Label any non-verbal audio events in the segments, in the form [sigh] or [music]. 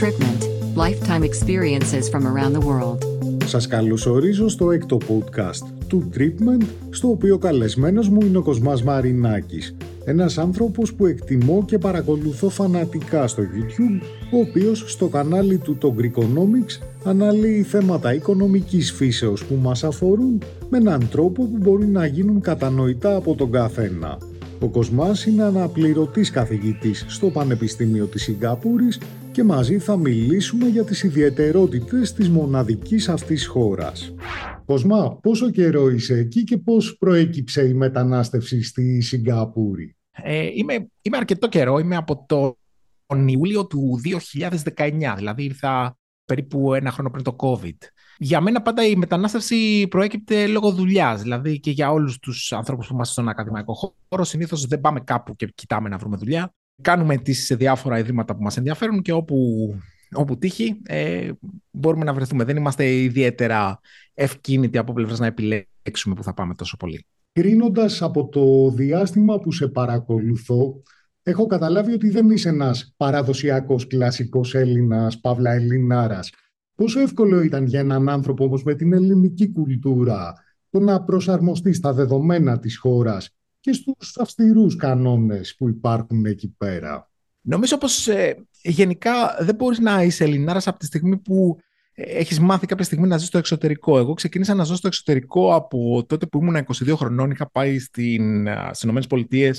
Tripment. Lifetime experiences from around the world. Σας καλωσορίζω στο έκτο podcast του Tripment, στο οποίο καλεσμένος μου είναι ο Κοσμάς Μαρινάκης, ένας άνθρωπος που εκτιμώ και παρακολουθώ φανατικά στο YouTube, ο οποίος στο κανάλι του το Greekonomics αναλύει θέματα οικονομικής φύσεως που μας αφορούν με έναν τρόπο που μπορεί να γίνουν κατανοητά από τον καθένα. Ο Κοσμάς είναι αναπληρωτής καθηγητής στο Πανεπιστήμιο της Σιγκαπούρης και μαζί θα μιλήσουμε για τις ιδιαιτερότητες της μοναδικής αυτής χώρας. Κοσμά, πόσο καιρό είσαι εκεί και πώς προέκυψε η μετανάστευση στη Σιγκαπούρη; Ε, είμαι, είμαι αρκετό καιρό, είμαι από τον Ιούλιο του 2019, δηλαδή ήρθα περίπου ένα χρόνο πριν το COVID. Για μένα πάντα η μετανάστευση προέκυπτε λόγω δουλειάς. Δηλαδή και για όλους τους ανθρώπους που είμαστε στον ακαδημαϊκό χώρο, συνήθως δεν πάμε κάπου και κοιτάμε να βρούμε δουλειά. Κάνουμε αιτήσει σε διάφορα ιδρύματα που μας ενδιαφέρουν και όπου, όπου τύχει ε, μπορούμε να βρεθούμε. Δεν είμαστε ιδιαίτερα ευκίνητοι από πλευράς να επιλέξουμε που θα πάμε τόσο πολύ. Κρίνοντας από το διάστημα που σε παρακολουθώ, έχω καταλάβει ότι δεν είσαι ένας παραδοσιακός κλασικός Έλληνας, παύλα Ελληνάρας. Πόσο εύκολο ήταν για έναν άνθρωπο όμως με την ελληνική κουλτούρα το να προσαρμοστεί στα δεδομένα της χώρας; Και στους αυστηρούς κανόνες που υπάρχουν εκεί πέρα. Νομίζω πως ε, γενικά δεν μπορείς να είσαι Ελληνάρας από τη στιγμή που ε, έχεις μάθει κάποια στιγμή να ζεις στο εξωτερικό. Εγώ ξεκίνησα να ζω στο εξωτερικό από τότε που ήμουν 22 χρονών. Είχα πάει στην, στις ΗΠΑ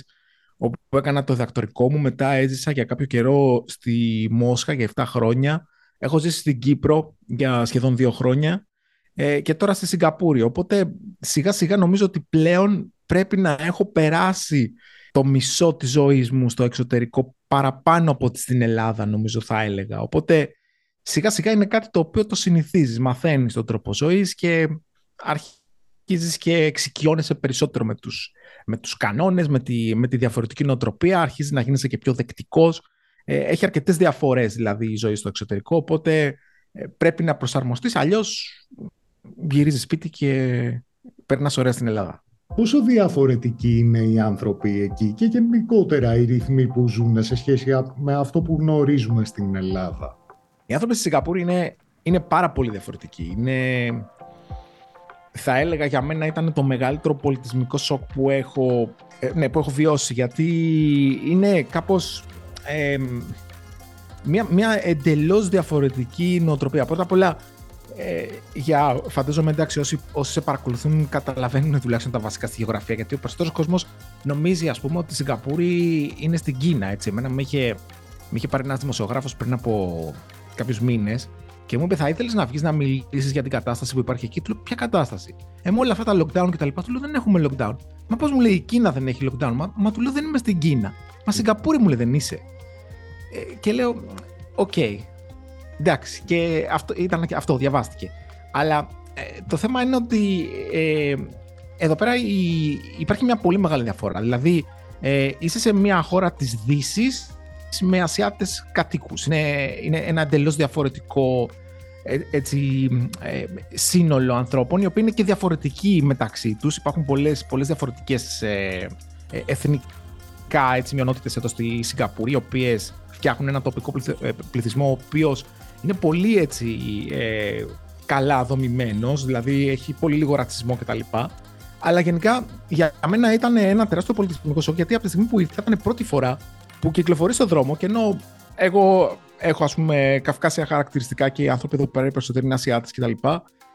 όπου έκανα το διδακτορικό μου. Μετά έζησα για κάποιο καιρό στη Μόσχα για 7 χρόνια Έχω ζήσει στην Κύπρο για σχεδόν δύο χρόνια ε, και τώρα στη Σιγκαπούρη. Οπότε σιγά σιγά νομίζω ότι πλέον πρέπει να έχω περάσει το μισό της ζωής μου στο εξωτερικό παραπάνω από ότι στην Ελλάδα νομίζω θα έλεγα. Οπότε σιγά σιγά είναι κάτι το οποίο το συνηθίζεις, μαθαίνεις τον τρόπο ζωής και αρχίζεις και εξοικειώνεσαι περισσότερο με τους, με τους κανόνες, με τη, με τη διαφορετική νοοτροπία, αρχίζεις να γίνεσαι και πιο δεκτικός ε, έχει αρκετές διαφορές δηλαδή η ζωή στο εξωτερικό, οπότε ε, πρέπει να προσαρμοστείς, αλλιώς γυρίζεις σπίτι και περνάς ωραία στην Ελλάδα. Πόσο διαφορετικοί είναι οι άνθρωποι εκεί και γενικότερα οι ρυθμοί που ζουν σε σχέση με αυτό που γνωρίζουμε στην Ελλάδα; Οι άνθρωποι στη Σιγκαπούρη είναι, είναι πάρα πολύ διαφορετικοί. Είναι, θα έλεγα για μένα ήταν το μεγαλύτερο πολιτισμικό σοκ που έχω, ε, ναι, που έχω βιώσει γιατί είναι κάπως μια, μια εντελώς διαφορετική νοοτροπία. Πρώτα απ' όλα, ε, για, φαντάζομαι εντάξει, όσοι, όσοι σε παρακολουθούν καταλαβαίνουν τουλάχιστον τα βασικά στη γεωγραφία. Γιατί ο περισσότερος κόσμος νομίζει, ας πούμε, ότι η Σιγκαπούρη είναι στην Κίνα. Έτσι. Εμένα με είχε, με είχε πάρει ένας δημοσιογράφος πριν από κάποιους μήνες και μου είπε: Θα ήθελες να βγεις να μιλήσεις για την κατάσταση που υπάρχει εκεί; Του λέω: Ποια κατάσταση; Ε, με όλα αυτά τα lockdown και τα λοιπά, του λέω: Δεν έχουμε lockdown. Μα πώς μου λέει η Κίνα δεν έχει lockdown. Μα, μα του λέω: Δεν είμαι στην Κίνα. Μα Σιγκαπούρη μου λέει: Δεν είσαι. Ε, και λέω, OK, okay, εντάξει, και αυτό, ήταν και αυτό, διαβάστηκε. Αλλά ε, το θέμα είναι ότι ε, εδώ πέρα η, υπάρχει μια πολύ μεγάλη διαφορά. Δηλαδή, ε, είσαι σε μια χώρα της δύσης με Ασιάτες κατοίκους. Είναι, είναι ένα εντελώς διαφορετικό έτσι, σύνολο ανθρώπων, οι οποίοι είναι και διαφορετικοί μεταξύ τους. Υπάρχουν πολλές, πολλές διαφορετικές εθνικά έτσι, μειονότητες εδώ στη Σιγκαπούρη, οι οποίες φτιάχνουν ένα τοπικό ε, πληθυσμό ο οποίος είναι πολύ έτσι ε, καλά δομημένος, δηλαδή έχει πολύ λίγο ρατσισμό κτλ. Αλλά γενικά για μένα ήταν ένα τεράστιο πολιτισμικό σοκ γιατί από τη στιγμή που ήρθα ήταν πρώτη φορά που κυκλοφορεί στον δρόμο και ενώ εγώ έχω ας πούμε καυκάσια χαρακτηριστικά και οι άνθρωποι εδώ πέρα οι περισσότεροι είναι Ασιάτες κτλ.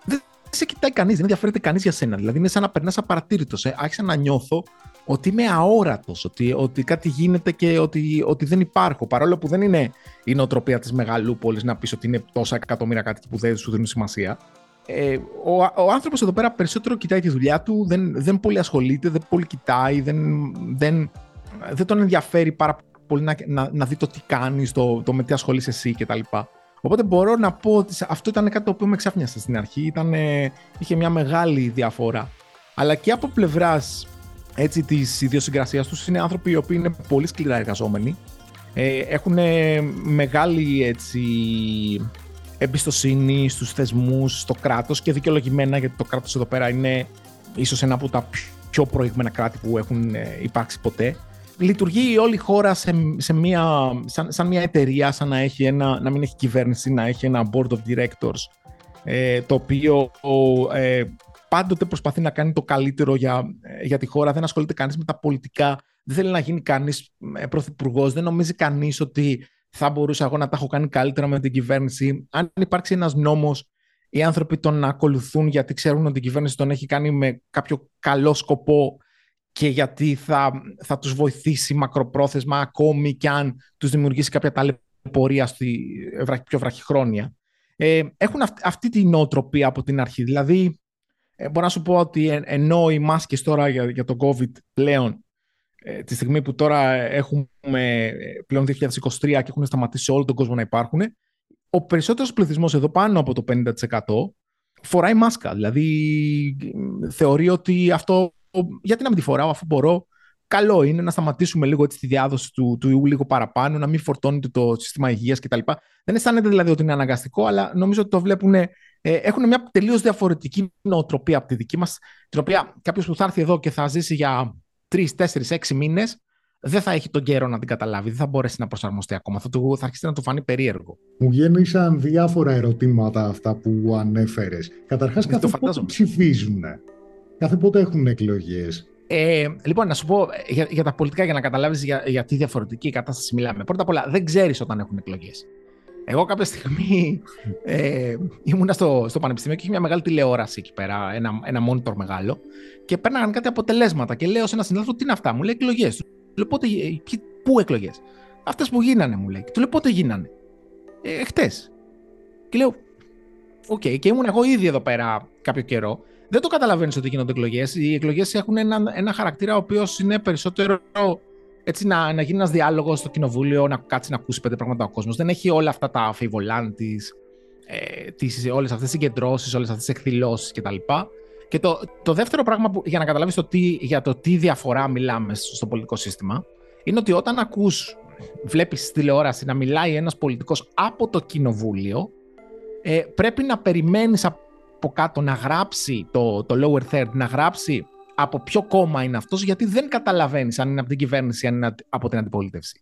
Δεν σε κοιτάει κανείς, δεν ενδιαφέρεται κανείς για σένα. Δηλαδή είναι σαν να περνάς απαρατήρητος. Ε. Άρχισα να νιώθω ότι είμαι αόρατος, ότι, ότι κάτι γίνεται και ότι, ότι δεν υπάρχω. Παρόλο που δεν είναι η νοοτροπία της μεγαλούπολης να πεις ότι είναι τόσα εκατομμύρια κάτι που δεν σου δίνουν σημασία. Ε, ο, ο άνθρωπος εδώ πέρα περισσότερο κοιτάει τη δουλειά του, δεν, δεν πολύ ασχολείται, δεν πολύ κοιτάει, δεν, δεν, δεν τον ενδιαφέρει πάρα πολύ να, να, να δει το τι κάνεις, το, το με τι ασχολείσαι εσύ κτλ. Οπότε μπορώ να πω ότι αυτό ήταν κάτι το οποίο με ξάφνιασε στην αρχή. Ήταν, είχε μια μεγάλη διαφορά. Αλλά και από πλευράς έτσι της ιδιοσυγκρασίας τους είναι άνθρωποι οι οποίοι είναι πολύ σκληρά εργαζόμενοι. Ε, έχουν μεγάλη έτσι, εμπιστοσύνη στους θεσμούς, στο κράτος και δικαιολογημένα γιατί το κράτος εδώ πέρα είναι ίσως ένα από τα πιο προηγμένα κράτη που έχουν ε, υπάρξει ποτέ. λειτουργεί όλη η χώρα σε, σε μια, σαν, σαν μια εταιρεία, σαν να, έχει ένα, να μην έχει κυβέρνηση, να έχει ένα board of directors, ε, το οποίο ε, πάντοτε προσπαθεί να κάνει το καλύτερο για, για τη χώρα. Δεν ασχολείται κανείς με τα πολιτικά, δεν θέλει να γίνει κανείς ε, πρωθυπουργός, δεν νομίζει κανείς ότι θα μπορούσα εγώ να τα έχω κάνει καλύτερα με την κυβέρνηση. Αν υπάρξει ένας νόμος, οι άνθρωποι τον ακολουθούν γιατί ξέρουν ότι η κυβέρνηση τον έχει κάνει με κάποιο καλό σκοπό και γιατί θα, θα τους βοηθήσει μακροπρόθεσμα ακόμη και αν τους δημιουργήσει κάποια ταλαιπωρία στη πιο βραχυχρόνια. Ε, έχουν αυτή την νοοτροπία από την αρχή. Δηλαδή, ε, μπορώ να σου πω ότι ενώ οι μάσκες τώρα για, για τον COVID πλέον, ε, τη στιγμή που τώρα έχουμε ε, πλέον 2023 και έχουν σταματήσει σε όλο τον κόσμο να υπάρχουν, ο περισσότερος πληθυσμός εδώ πάνω από το 50% φοράει μάσκα. Δηλαδή, θεωρεί ότι αυτό γιατί να μην τη φοράω αφού μπορώ. Καλό είναι να σταματήσουμε λίγο έτσι, τη διάδοση του, του ιού λίγο παραπάνω, να μην φορτώνεται το σύστημα υγείας κτλ. Δεν αισθάνεται δηλαδή ότι είναι αναγκαστικό, αλλά νομίζω ότι το βλέπουν. Ε, έχουν μια τελείως διαφορετική νοοτροπία από τη δική μας, την οποία κάποιος που θα έρθει εδώ και θα ζήσει για τρεις, τέσσερις, έξι μήνες, δεν θα έχει τον καιρό να την καταλάβει, δεν θα μπορέσει να προσαρμοστεί ακόμα. Θα, του, θα αρχίσει να του φανεί περίεργο. Μου γέννησαν διάφορα ερωτήματα αυτά που ανέφερες. Καταρχάς, κάθε πότε ψηφίζουν. Κάθε πότε έχουν εκλογές; Ε, λοιπόν, να σου πω για, για τα πολιτικά για να καταλάβεις για, για τι διαφορετική κατάσταση μιλάμε. Πρώτα απ' όλα, δεν ξέρεις όταν έχουν εκλογές. Εγώ κάποια στιγμή ε, ήμουνα στο, στο Πανεπιστήμιο και είχε μια μεγάλη τηλεόραση εκεί πέρα, ένα, ένα monitor μεγάλο, και παίρναγαν κάτι αποτελέσματα. Και λέω σε ένα συνάδελφο, τι είναι αυτά, μου λέει εκλογές. Του λέω πότε, πού εκλογές. Αυτές που γίνανε, μου λέει. Του λέω πότε γίνανε. Ε, Χτες. Και λέω, OK, okay. και ήμουν εγώ ήδη εδώ πέρα κάποιο καιρό δεν το καταλαβαίνεις ότι γίνονται εκλογές. Οι εκλογές έχουν ένα, ένα χαρακτήρα ο οποίος είναι περισσότερο έτσι να, να γίνει ένας διάλογος στο κοινοβούλιο, να κάτσει να ακούσει πέντε πράγματα ο κόσμος. Δεν έχει όλα αυτά τα αφιβολάν τη, ε, όλες αυτές τις συγκεντρώσεις, όλες αυτές τις εκδηλώσεις κτλ. Και το, το δεύτερο πράγμα που, για να καταλάβεις για το τι διαφορά μιλάμε στο πολιτικό σύστημα είναι ότι όταν ακούς, βλέπεις στη τηλεόραση να μιλάει ένας πολιτικός από το κοινοβούλιο, ε, πρέπει να περιμένεις από κάτω να γράψει το, το lower third, να γράψει από ποιο κόμμα είναι αυτός, γιατί δεν καταλαβαίνεις αν είναι από την κυβέρνηση, αν είναι από την αντιπολίτευση.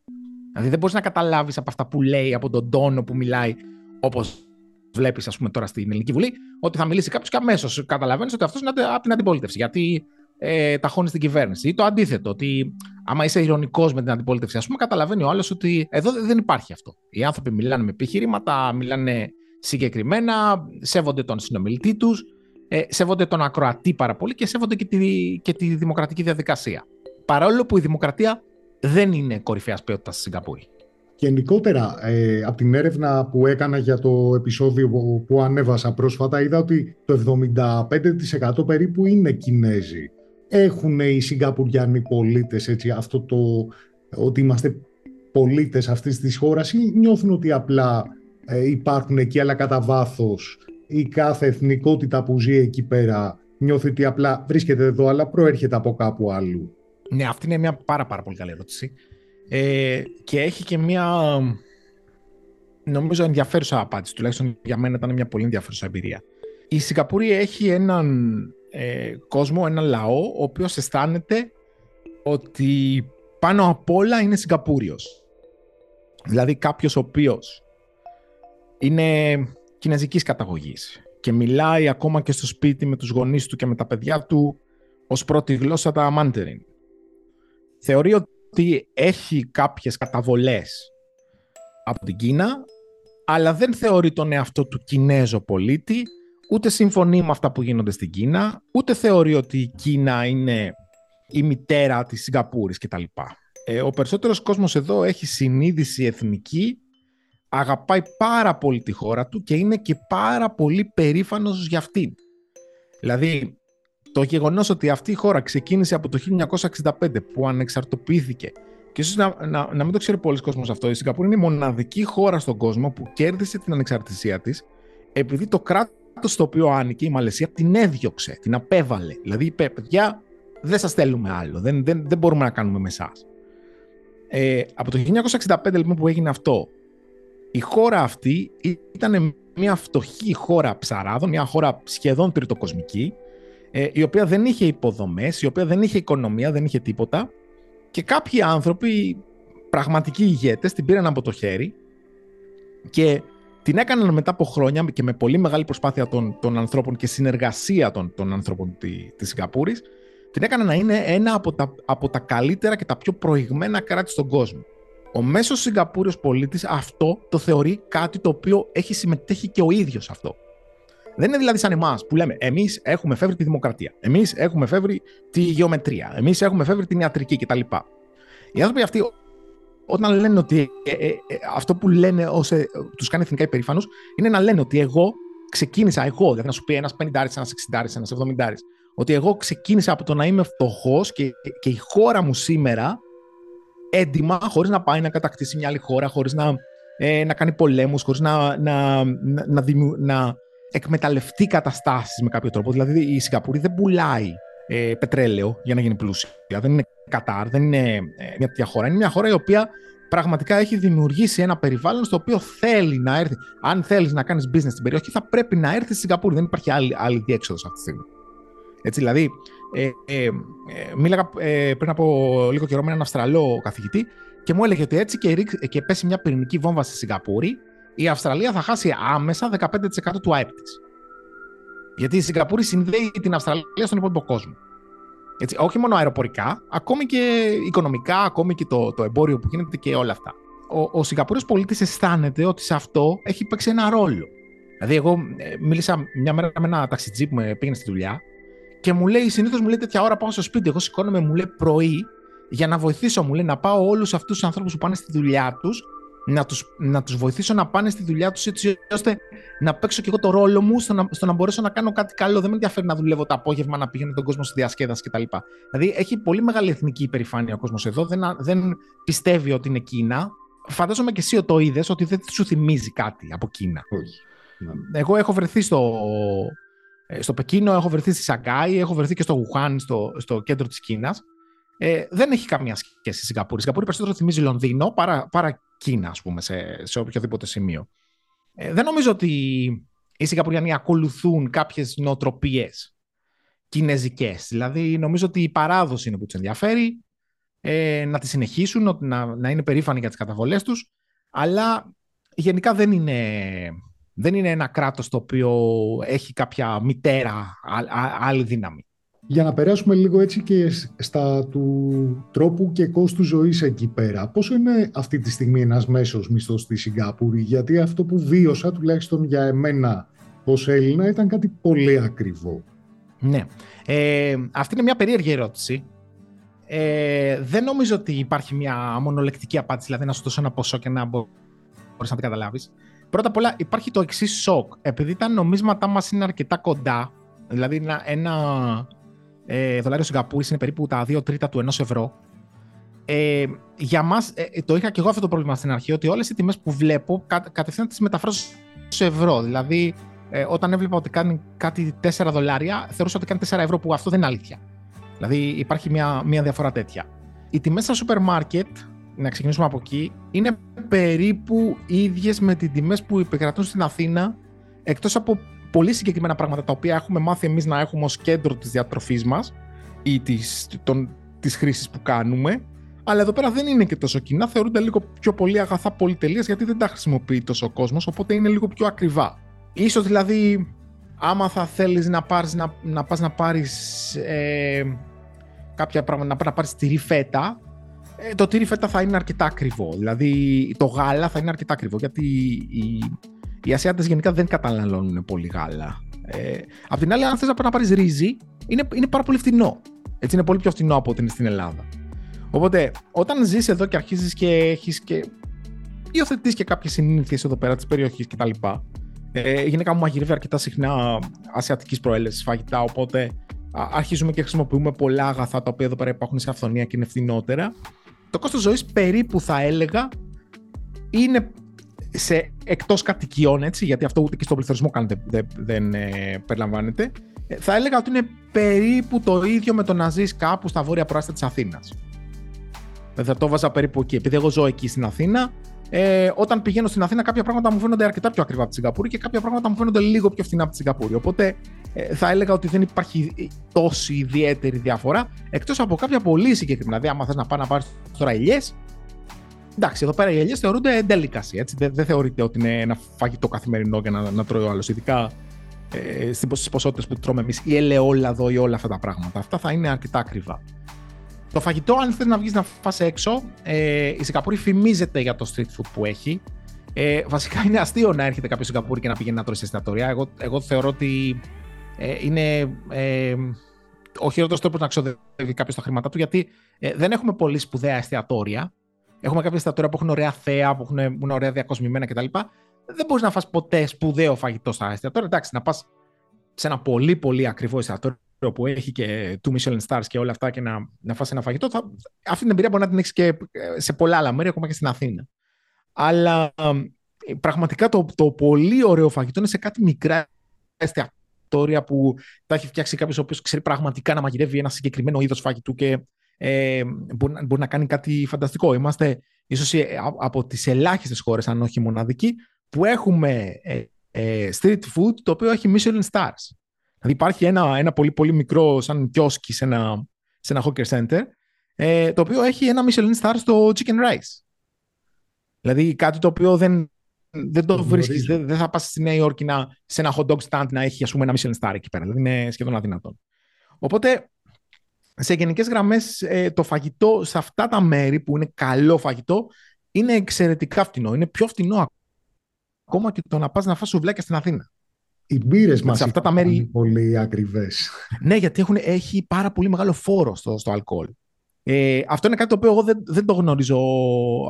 Δηλαδή δεν μπορείς να καταλάβεις από αυτά που λέει, από τον τόνο που μιλάει, όπως βλέπεις ας πούμε τώρα στην Ελληνική Βουλή, ότι θα μιλήσει κάποιος και αμέσως καταλαβαίνεις ότι αυτός είναι από την αντιπολίτευση. Γιατί ε, ταχώνει στην κυβέρνηση. Ή το αντίθετο, ότι άμα είσαι ηρωνικός με την αντιπολίτευση, ας πούμε, καταλαβαίνει ο άλλος ότι εδώ δεν υπάρχει αυτό. Οι άνθρωποι μιλάνε με επιχειρήματα, μιλάνε συγκεκριμένα, σέβονται τον συνομιλητή τους, ε, σέβονται τον ακροατή πάρα πολύ και σέβονται και τη, και τη δημοκρατική διαδικασία. Παρόλο που η δημοκρατία δεν είναι κορυφαίας ποιότητας στη Σιγκαπούρη. Γενικότερα, ε, από την έρευνα που έκανα για το επεισόδιο που, που ανέβασα πρόσφατα, είδα ότι το 75% περίπου είναι Κινέζοι. Έχουν οι Σιγκαπουριανοί πολίτες έτσι, αυτό το ότι είμαστε πολίτες αυτής της χώρας ή νιώθουν ότι απλά ε, υπάρχουν εκεί, αλλά κατά βάθος η κάθε εθνικότητα που ζει εκεί πέρα νιώθει ότι απλά βρίσκεται εδώ, αλλά προέρχεται από κάπου αλλού. Ναι, αυτή είναι μια πάρα, πάρα πολύ καλή ερώτηση. Ε, και έχει και μια νομίζω ενδιαφέρουσα απάντηση. Τουλάχιστον για μένα ήταν μια πολύ ενδιαφέρουσα εμπειρία. Η Σιγκαπούρη έχει έναν ε, κόσμο, έναν λαό, ο οποίος αισθάνεται ότι πάνω απ' όλα είναι Σιγκαπούριος. Δηλαδή κάποιος ο οποίος είναι κινέζικης καταγωγής και μιλάει ακόμα και στο σπίτι με τους γονείς του και με τα παιδιά του ως πρώτη γλώσσα τα Mandarin. Θεωρεί ότι έχει κάποιες καταβολές από την Κίνα, αλλά δεν θεωρεί τον εαυτό του Κινέζο πολίτη, ούτε συμφωνεί με αυτά που γίνονται στην Κίνα, ούτε θεωρεί ότι η Κίνα είναι η μητέρα της Σιγκαπούρης κτλ. Ε, ο περισσότερος κόσμος εδώ έχει συνείδηση εθνική αγαπάει πάρα πολύ τη χώρα του και είναι και πάρα πολύ περήφανος για αυτή. Δηλαδή, το γεγονός ότι αυτή η χώρα ξεκίνησε από το 1965 που ανεξαρτοποιήθηκε και ίσως να, να, να μην το ξέρει πολλοί κόσμος αυτό, η Σιγκαπούρη είναι η μοναδική χώρα στον κόσμο που κέρδισε την ανεξαρτησία της επειδή το κράτος στο οποίο άνοικε η Μαλαισία την έδιωξε, την απέβαλε. Δηλαδή είπε, παιδιά, δεν σας θέλουμε άλλο, δεν, δεν, δεν μπορούμε να κάνουμε με εσάς. Ε, από το 1965 λοιπόν που έγινε αυτό η χώρα αυτή ήταν μια φτωχή χώρα ψαράδων, μια χώρα σχεδόν τριτοκοσμική, ε, η οποία δεν είχε υποδομές, η οποία δεν είχε οικονομία, δεν είχε τίποτα Και κάποιοι άνθρωποι, πραγματικοί ηγέτες, την πήραν από το χέρι και την έκαναν μετά από χρόνια και με πολύ μεγάλη προσπάθεια των, των ανθρώπων και συνεργασία των, των ανθρώπων τη, της Σιγκαπούρης, την έκαναν να είναι ένα από τα, από τα καλύτερα και τα πιο προηγμένα κράτη στον κόσμο. Ο μέσος Σιγκαπούριος πολίτης αυτό το θεωρεί κάτι το οποίο έχει συμμετέχει και ο ίδιος αυτό. Δεν είναι δηλαδή σαν εμάς που λέμε Εμείς έχουμε φεύγει τη δημοκρατία. Εμείς έχουμε φεύγει τη γεωμετρία. Εμείς έχουμε φεύγει την ιατρική κτλ. Οι άνθρωποι αυτοί, όταν λένε ότι ε, ε, ε, αυτό που λένε ως, ε, τους κάνει εθνικά υπερήφανους, είναι να λένε ότι εγώ ξεκίνησα, εγώ, δηλαδή να σου πει ένας 50, ένας 60, ένας 70, ότι εγώ ξεκίνησα από το να είμαι φτωχός και, και η χώρα μου σήμερα έντιμα, χωρίς να πάει να κατακτήσει μια άλλη χώρα, χωρίς να, ε, να κάνει πολέμους, χωρίς να, να, να, να, να εκμεταλλευτεί καταστάσεις με κάποιο τρόπο. Δηλαδή η Σιγκαπούρη δεν πουλάει ε, πετρέλαιο για να γίνει πλούσια. Δεν είναι Κατάρ, δεν είναι ε, μια τέτοια χώρα. Είναι μια χώρα η οποία πραγματικά έχει δημιουργήσει ένα περιβάλλον στο οποίο θέλει να έρθει. Αν θέλεις να κάνεις business στην περιοχή, θα πρέπει να έρθεις στη Σιγκαπούρη. Δεν υπάρχει άλλη, άλλη διέξοδος αυτή τη στιγμή. Έτσι, δηλαδή, ε, ε, ε, μίλαγα ε, πριν από λίγο καιρό με έναν Αυστραλό καθηγητή και μου έλεγε ότι έτσι και, και πέσει μια πυρηνική βόμβα στη Σιγκαπούρη, η Αυστραλία θα χάσει άμεσα 15% του ΑΕΠ της. Γιατί η Σιγκαπούρη συνδέει την Αυστραλία στον υπόλοιπο κόσμο. Έτσι, όχι μόνο αεροπορικά, ακόμη και οικονομικά, ακόμη και το, το εμπόριο που γίνεται και όλα αυτά. Ο, ο Σιγκαπούριος πολίτης αισθάνεται ότι σε αυτό έχει παίξει ένα ρόλο. Δηλαδή, εγώ ε, μίλησα μια μέρα με ένα ταξιτζή που με πήγαινε στη δουλειά και μου λέει, συνήθως μου λέει τέτοια ώρα πάω στο σπίτι. Εγώ σηκώνομαι, μου λέει πρωί, για να βοηθήσω, μου λέει να πάω όλους αυτούς τους ανθρώπους που πάνε στη δουλειά τους να τους, να τους βοηθήσω να πάνε στη δουλειά τους έτσι ώστε να παίξω και εγώ το ρόλο μου στο να, στο να μπορέσω να κάνω κάτι καλό. Δεν με ενδιαφέρει να δουλεύω το απόγευμα, να πηγαίνω τον κόσμο στη διασκέδαση κτλ. Δηλαδή έχει πολύ μεγάλη εθνική υπερηφάνεια ο κόσμος εδώ. Δεν, δεν πιστεύει ότι είναι Κίνα. Φαντάζομαι και εσύ το είδες ότι δεν σου θυμίζει κάτι από Κίνα. Όχι. Εγώ έχω βρεθεί στο, ε, στο Πεκίνο, έχω βρεθεί στη Σαγκάη, έχω βρεθεί και στο Γουχάν, στο, στο κέντρο της Κίνας. Ε, δεν έχει καμία σχέση η Σιγκαπούρη. Η Σιγκαπούρη περισσότερο θυμίζει Λονδίνο παρά, παρά Κίνα, ας πούμε, σε, σε οποιοδήποτε σημείο. Ε, δεν νομίζω ότι οι Σιγκαπουριανοί ακολουθούν κάποιες νοοτροπίες κινέζικες. Δηλαδή, νομίζω ότι η παράδοση είναι που τους ενδιαφέρει, ε, να τη συνεχίσουν, να, να είναι περήφανοι για τις καταβολές τους, αλλά γενικά δεν είναι, δεν είναι ένα κράτος το οποίο έχει κάποια μητέρα, άλλη δύναμη. Για να περάσουμε λίγο έτσι και στα του τρόπου και κόστου ζωής εκεί πέρα. Πόσο είναι αυτή τη στιγμή ένας μέσος μισθός στη Σιγκάπούρη, γιατί αυτό που βίωσα, τουλάχιστον για εμένα ως Έλληνα, ήταν κάτι πολύ ακριβό. Ναι. Ε, αυτή είναι μια περίεργη ερώτηση. Ε, δεν νομίζω ότι υπάρχει μια μονολεκτική απάντηση, δηλαδή να σου δώσω ένα ποσό και να μπορείς να την καταλάβεις. Πρώτα απ' όλα υπάρχει το εξής σοκ. Επειδή τα νομίσματά μας είναι αρκετά κοντά, δηλαδή ένα, ένα ε, δολάριο Σιγκαπούρης είναι περίπου τα 2 τρίτα του 1 ευρώ. Ε, για μας, ε, το είχα και εγώ αυτό το πρόβλημα στην αρχή, ότι όλες οι τιμές που βλέπω κα, κατευθείαν τις μεταφράζω σε ευρώ. Δηλαδή, ε, όταν έβλεπα ότι κάνει κάτι 4 δολάρια, θεωρούσα ότι κάνει 4 ευρώ, που αυτό δεν είναι αλήθεια. Δηλαδή, υπάρχει μια, μια διαφορά τέτοια. Οι τιμές στα σούπερ μάρκετ, να ξεκινήσουμε από εκεί, είναι περίπου ίδιες με τις τιμές που επικρατούν στην Αθήνα, εκτός από πολύ συγκεκριμένα πράγματα τα οποία έχουμε μάθει εμείς να έχουμε ως κέντρο της διατροφής μας ή της, των, της χρήσης που κάνουμε. Αλλά εδώ πέρα δεν είναι και τόσο κοινά, θεωρούνται λίγο πιο πολύ αγαθά πολυτελείας γιατί δεν τα χρησιμοποιεί τόσο ο κόσμος, οπότε είναι λίγο πιο ακριβά. Ίσως δηλαδή, άμα θα θέλεις να, πάρεις, να, να πας να πάρεις ε, κάποια πράγματα, να, να πάρεις τυρί φέτα, ε, το τυρί φέτα θα είναι αρκετά ακριβό. Δηλαδή το γάλα θα είναι αρκετά ακριβό γιατί η, οι Ασιάτες γενικά δεν καταναλώνουν πολύ γάλα. Ε, απ' την άλλη, αν θες να πάρεις ρύζι, είναι, είναι πάρα πολύ φθηνό. Έτσι είναι πολύ πιο φθηνό από ότι είναι στην Ελλάδα. Οπότε, όταν ζεις εδώ και αρχίζεις και έχεις και. υιοθετείς και κάποιες συνήθειες εδώ πέρα της περιοχής κτλ. Ε, η γυναίκα μου μαγειρεύει αρκετά συχνά ασιατικής προέλευσης φαγητά, οπότε αρχίζουμε και χρησιμοποιούμε πολλά αγαθά τα οποία εδώ πέρα υπάρχουν σε αυθονία και είναι φθηνότερα. Το κόστος ζωής περίπου θα έλεγα είναι σε εκτός κατοικιών, έτσι, γιατί αυτό ούτε και στον πληθωρισμό κάνετε, δεν, δεν ε, περιλαμβάνεται, ε, θα έλεγα ότι είναι περίπου το ίδιο με το να ζεις κάπου στα βόρεια προάστια της Αθήνας. Δεν θα το βάζα περίπου εκεί. Επειδή εγώ ζω εκεί στην Αθήνα, ε, όταν πηγαίνω στην Αθήνα, κάποια πράγματα μου φαίνονται αρκετά πιο ακριβά από τη Σιγκαπούρη και κάποια πράγματα μου φαίνονται λίγο πιο φθηνά από τη Σιγκαπούρη. Οπότε ε, θα έλεγα ότι δεν υπάρχει τόση ιδιαίτερη διαφορά, εκτός από κάποια πολύ συγκεκριμένα. Δηλαδή, άμα θες να πάει να πάρεις τώρα ελιέ, εντάξει, εδώ πέρα οι ελιέ θεωρούνται delicacy. Έτσι. Δεν, δεν θεωρείται ότι είναι ένα φαγητό καθημερινό για να, να τρώει ο άλλος. Ειδικά ε, στις ποσότητες που τρώμε εμείς, ή ελαιόλαδο ή όλα αυτά τα πράγματα. Αυτά θα είναι αρκετά ακριβά. Το φαγητό, αν θες να βγεις να φας έξω, ε, η Σιγκαπούρη φημίζεται για το street food που έχει. Ε, βασικά είναι αστείο να έρχεται κάποιος Σιγκαπούρη και να πηγαίνει να τρώει σε εστιατόρια. Εγώ, εγώ θεωρώ ότι ε, είναι ε, ο χειρότερος τρόπος να ξοδεύει κάποιος τα χρήματά του, γιατί ε, δεν έχουμε πολύ σπουδαία εστιατόρια. Έχουμε κάποια εστιατόρια που έχουν ωραία θέα, που, έχουν, που είναι ωραία διακοσμημένα κτλ. Δεν μπορείς να φας ποτέ σπουδαίο φαγητό στα εστιατόρια. Εντάξει, να πας σε ένα πολύ πολύ ακριβό εστιατόριο που έχει και two Michelin stars και όλα αυτά και να, να φας ένα φαγητό, θα, αυτή την εμπειρία μπορεί να την έχεις και σε πολλά άλλα μέρη, ακόμα και στην Αθήνα. Αλλά πραγματικά το, το πολύ ωραίο φαγητό είναι σε κάτι μικρά εστιατόρια που τα έχει φτιάξει κάποιος ο οποίος ξέρει πραγματικά να μαγειρεύει ένα συγκεκριμένο είδος φαγητού και ε, μπορεί, μπορεί, να κάνει κάτι φανταστικό. Είμαστε ίσως από τις ελάχιστες χώρες, αν όχι μοναδική, που έχουμε ε, ε, street food το οποίο έχει Michelin stars. Δηλαδή υπάρχει ένα, ένα πολύ πολύ μικρό σαν κιόσκι σε ένα, σε ένα hawker center ε, το οποίο έχει ένα Michelin star στο chicken rice. Δηλαδή κάτι το οποίο δεν, δεν το βρίσκεις. Δεν, δεν θα πας στη Νέα Υόρκη να, σε ένα hot dog stand να έχει ας πούμε, ένα Michelin star εκεί πέρα. Δηλαδή είναι σχεδόν αδυνατόν. Οπότε σε γενικές γραμμές ε, το φαγητό σε αυτά τα μέρη που είναι καλό φαγητό είναι εξαιρετικά φτηνό. Είναι πιο φτηνό ακόμα και το να πας να φας σουβλάκια στην Αθήνα. Οι μπύρες μας αυτά τα μέρη είναι πολύ ακριβές. ναι, γιατί έχουν, έχει πάρα πολύ μεγάλο φόρο στο, στο αλκοόλ. Ε, αυτό είναι κάτι το οποίο εγώ δεν, δεν το γνωρίζω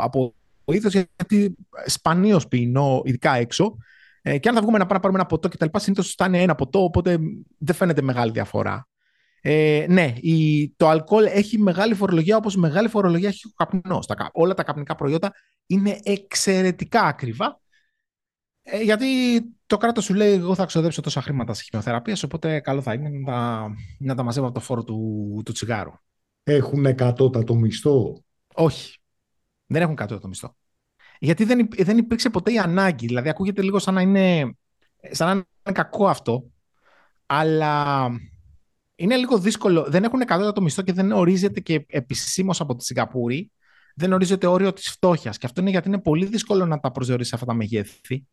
από ήθο, γιατί σπανίως πίνω, ειδικά έξω. Ε, και αν θα βγούμε να πάμε να πάρουμε ένα ποτό κτλ., συνήθως θα είναι ένα ποτό, οπότε δεν φαίνεται μεγάλη διαφορά. Ε, ναι, η, το αλκοόλ έχει μεγάλη φορολογία, όπως μεγάλη φορολογία έχει ο καπνός. Όλα τα καπνικά προϊόντα είναι εξαιρετικά ακριβά ε, γιατί το κράτος σου λέει: Εγώ θα ξοδέψω τόσα χρήματα στη χημειοθεραπεία, οπότε καλό θα είναι να τα, να τα μαζεύω από το φόρο του, του τσιγάρου. Έχουν εκατότατο μισθό; Όχι. Δεν έχουν εκατότατο μισθό. Γιατί δεν, δεν υπήρξε ποτέ η ανάγκη. Δηλαδή, ακούγεται λίγο σαν να είναι, σαν να είναι κακό αυτό. Αλλά είναι λίγο δύσκολο. Δεν έχουν εκατότατο μισθό και δεν ορίζεται και επισήμως από τη Σιγκαπούρη. Δεν ορίζεται όριο της φτώχειας. Και αυτό είναι γιατί είναι πολύ δύσκολο να τα προσδιορίσει αυτά τα μεγέθη.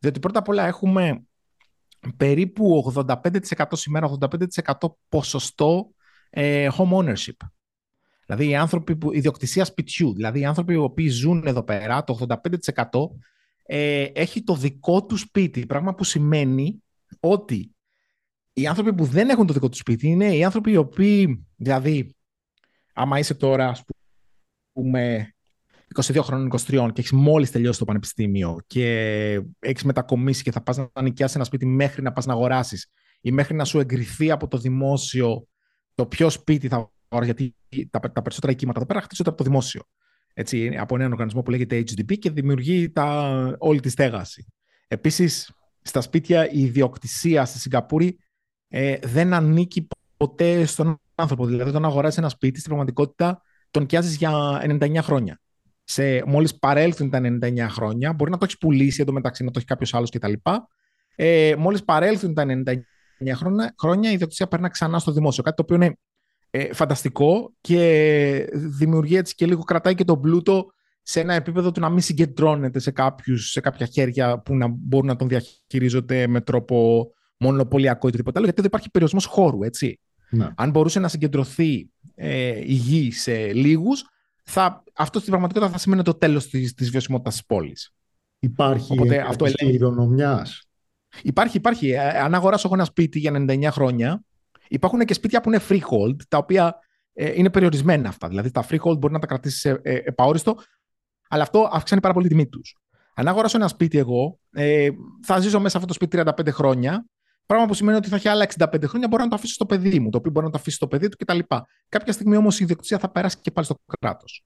Διότι πρώτα απ' όλα έχουμε περίπου 85% σήμερα, 85% ποσοστό ε, home ownership. Δηλαδή οι άνθρωποι που, ιδιοκτησία σπιτιού, δηλαδή οι άνθρωποι οι οποίοι ζουν εδώ πέρα, το 85% ε, έχει το δικό τους σπίτι, πράγμα που σημαίνει ότι οι άνθρωποι που δεν έχουν το δικό τους σπίτι είναι οι άνθρωποι οι οποίοι, δηλαδή, άμα είσαι τώρα, ας πούμε, 22 χρόνων, 23 και έχεις μόλις τελειώσει το πανεπιστήμιο και έχεις μετακομίσει και θα πας να νοικιάσεις ένα σπίτι μέχρι να πας να αγοράσεις ή μέχρι να σου εγκριθεί από το δημόσιο το ποιο σπίτι θα αγοράσει, γιατί τα, τα περισσότερα οικήματα εδώ πέρα χτίζονται από το δημόσιο. Έτσι, από έναν οργανισμό που λέγεται HDP και δημιουργεί τα, όλη τη στέγαση. Επίσης, στα σπίτια η ιδιοκτησία στη Σιγκαπούρη ε, δεν ανήκει ποτέ στον άνθρωπο. Δηλαδή, όταν αγοράζεις ένα σπίτι, στην πραγματικότητα τον νοικιάζεις για 99 χρόνια σε, μόλις παρέλθουν τα 99 χρόνια, μπορεί να το έχει πουλήσει εντωμεταξύ, να το έχει κάποιος άλλος κτλ. Ε, μόλις παρέλθουν τα 99 χρόνια, χρόνια η ιδιοκτησία περνά ξανά στο δημόσιο. Κάτι το οποίο είναι ε, φανταστικό και δημιουργεί έτσι και λίγο κρατάει και τον πλούτο σε ένα επίπεδο του να μην συγκεντρώνεται σε, κάποιους, σε κάποια χέρια που να μπορούν να τον διαχειρίζονται με τρόπο μονοπωλιακό ή οτιδήποτε άλλο, γιατί δεν υπάρχει περιορισμός χώρου, έτσι. Ναι. Αν μπορούσε να συγκεντρωθεί ε, η γη σε λίγους, θα, αυτό στην πραγματικότητα θα σημαίνει το τέλος της, της βιωσιμότητας της πόλης. Υπάρχει Οπότε, αυτό κληρονομιάς. Υπάρχει, υπάρχει. Ε, αν αγοράσω εγώ ένα σπίτι για 99 χρόνια, υπάρχουν και σπίτια που είναι freehold, τα οποία ε, είναι περιορισμένα αυτά. Δηλαδή τα freehold μπορεί να τα κρατήσεις ε, επαόριστο, αλλά αυτό αυξάνει πάρα πολύ τη τιμή τους. Αν αγοράσω ένα σπίτι εγώ, ε, θα ζήσω μέσα σε αυτό το σπίτι 35 χρόνια Πράγμα που σημαίνει ότι θα έχει άλλα 65 χρόνια, μπορώ να το αφήσω στο παιδί μου, το οποίο μπορεί να το αφήσει στο παιδί του κτλ. Κάποια στιγμή όμως η ιδιοκτησία θα περάσει και πάλι στο κράτος.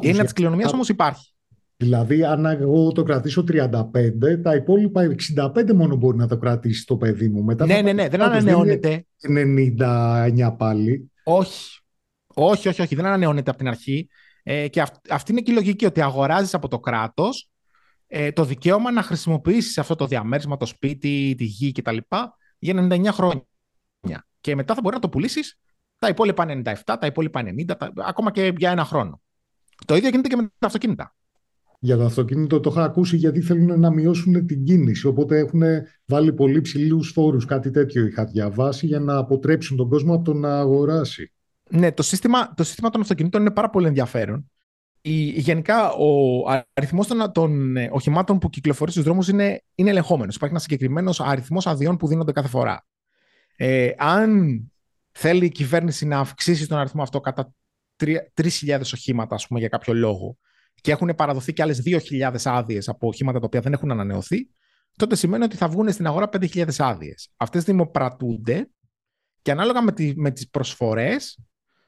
Η έννοια της κληρονομιάς όμως υπάρχει. Δηλαδή, αν εγώ το κρατήσω 35, τα υπόλοιπα 65 μόνο μπορεί να το κρατήσει το παιδί μου. Μετά ναι, ναι, ναι, δεν ανανεώνεται. 99 πάλι. Όχι. Όχι, όχι, όχι, δεν ανανεώνεται από την αρχή. Ε, και αυτή είναι και η λογική ότι αγοράζεις από το κράτος ε, το δικαίωμα να χρησιμοποιήσεις αυτό το διαμέρισμα, το σπίτι, τη γη κτλ. για 99 χρόνια. Και μετά θα μπορεί να το πουλήσεις τα υπόλοιπα 97, τα υπόλοιπα 90, ακόμα και για ένα χρόνο. Το ίδιο γίνεται και με τα αυτοκίνητα. Για το αυτοκίνητο το είχα ακούσει γιατί θέλουν να μειώσουν την κίνηση. Οπότε έχουν βάλει πολύ ψηλούς φόρους. Κάτι τέτοιο είχα διαβάσει για να αποτρέψουν τον κόσμο από το να αγοράσει. Ναι, το σύστημα, το σύστημα των αυτοκινήτων είναι πάρα πολύ ενδιαφέρον. Η, γενικά, ο αριθμός των, των ε, οχημάτων που κυκλοφορεί στους δρόμους είναι, είναι ελεγχόμενος. Υπάρχει ένα συγκεκριμένος αριθμός αδειών που δίνονται κάθε φορά. Ε, αν θέλει η κυβέρνηση να αυξήσει τον αριθμό αυτό κατά 3.000 οχήματα, ας πούμε, για κάποιο λόγο, και έχουν παραδοθεί και άλλες 2.000 άδειες από οχήματα τα οποία δεν έχουν ανανεωθεί, τότε σημαίνει ότι θα βγουν στην αγορά 5.000 άδειες. Αυτές δημοπρατούνται και ανάλογα με, τη, με τις προσφορές,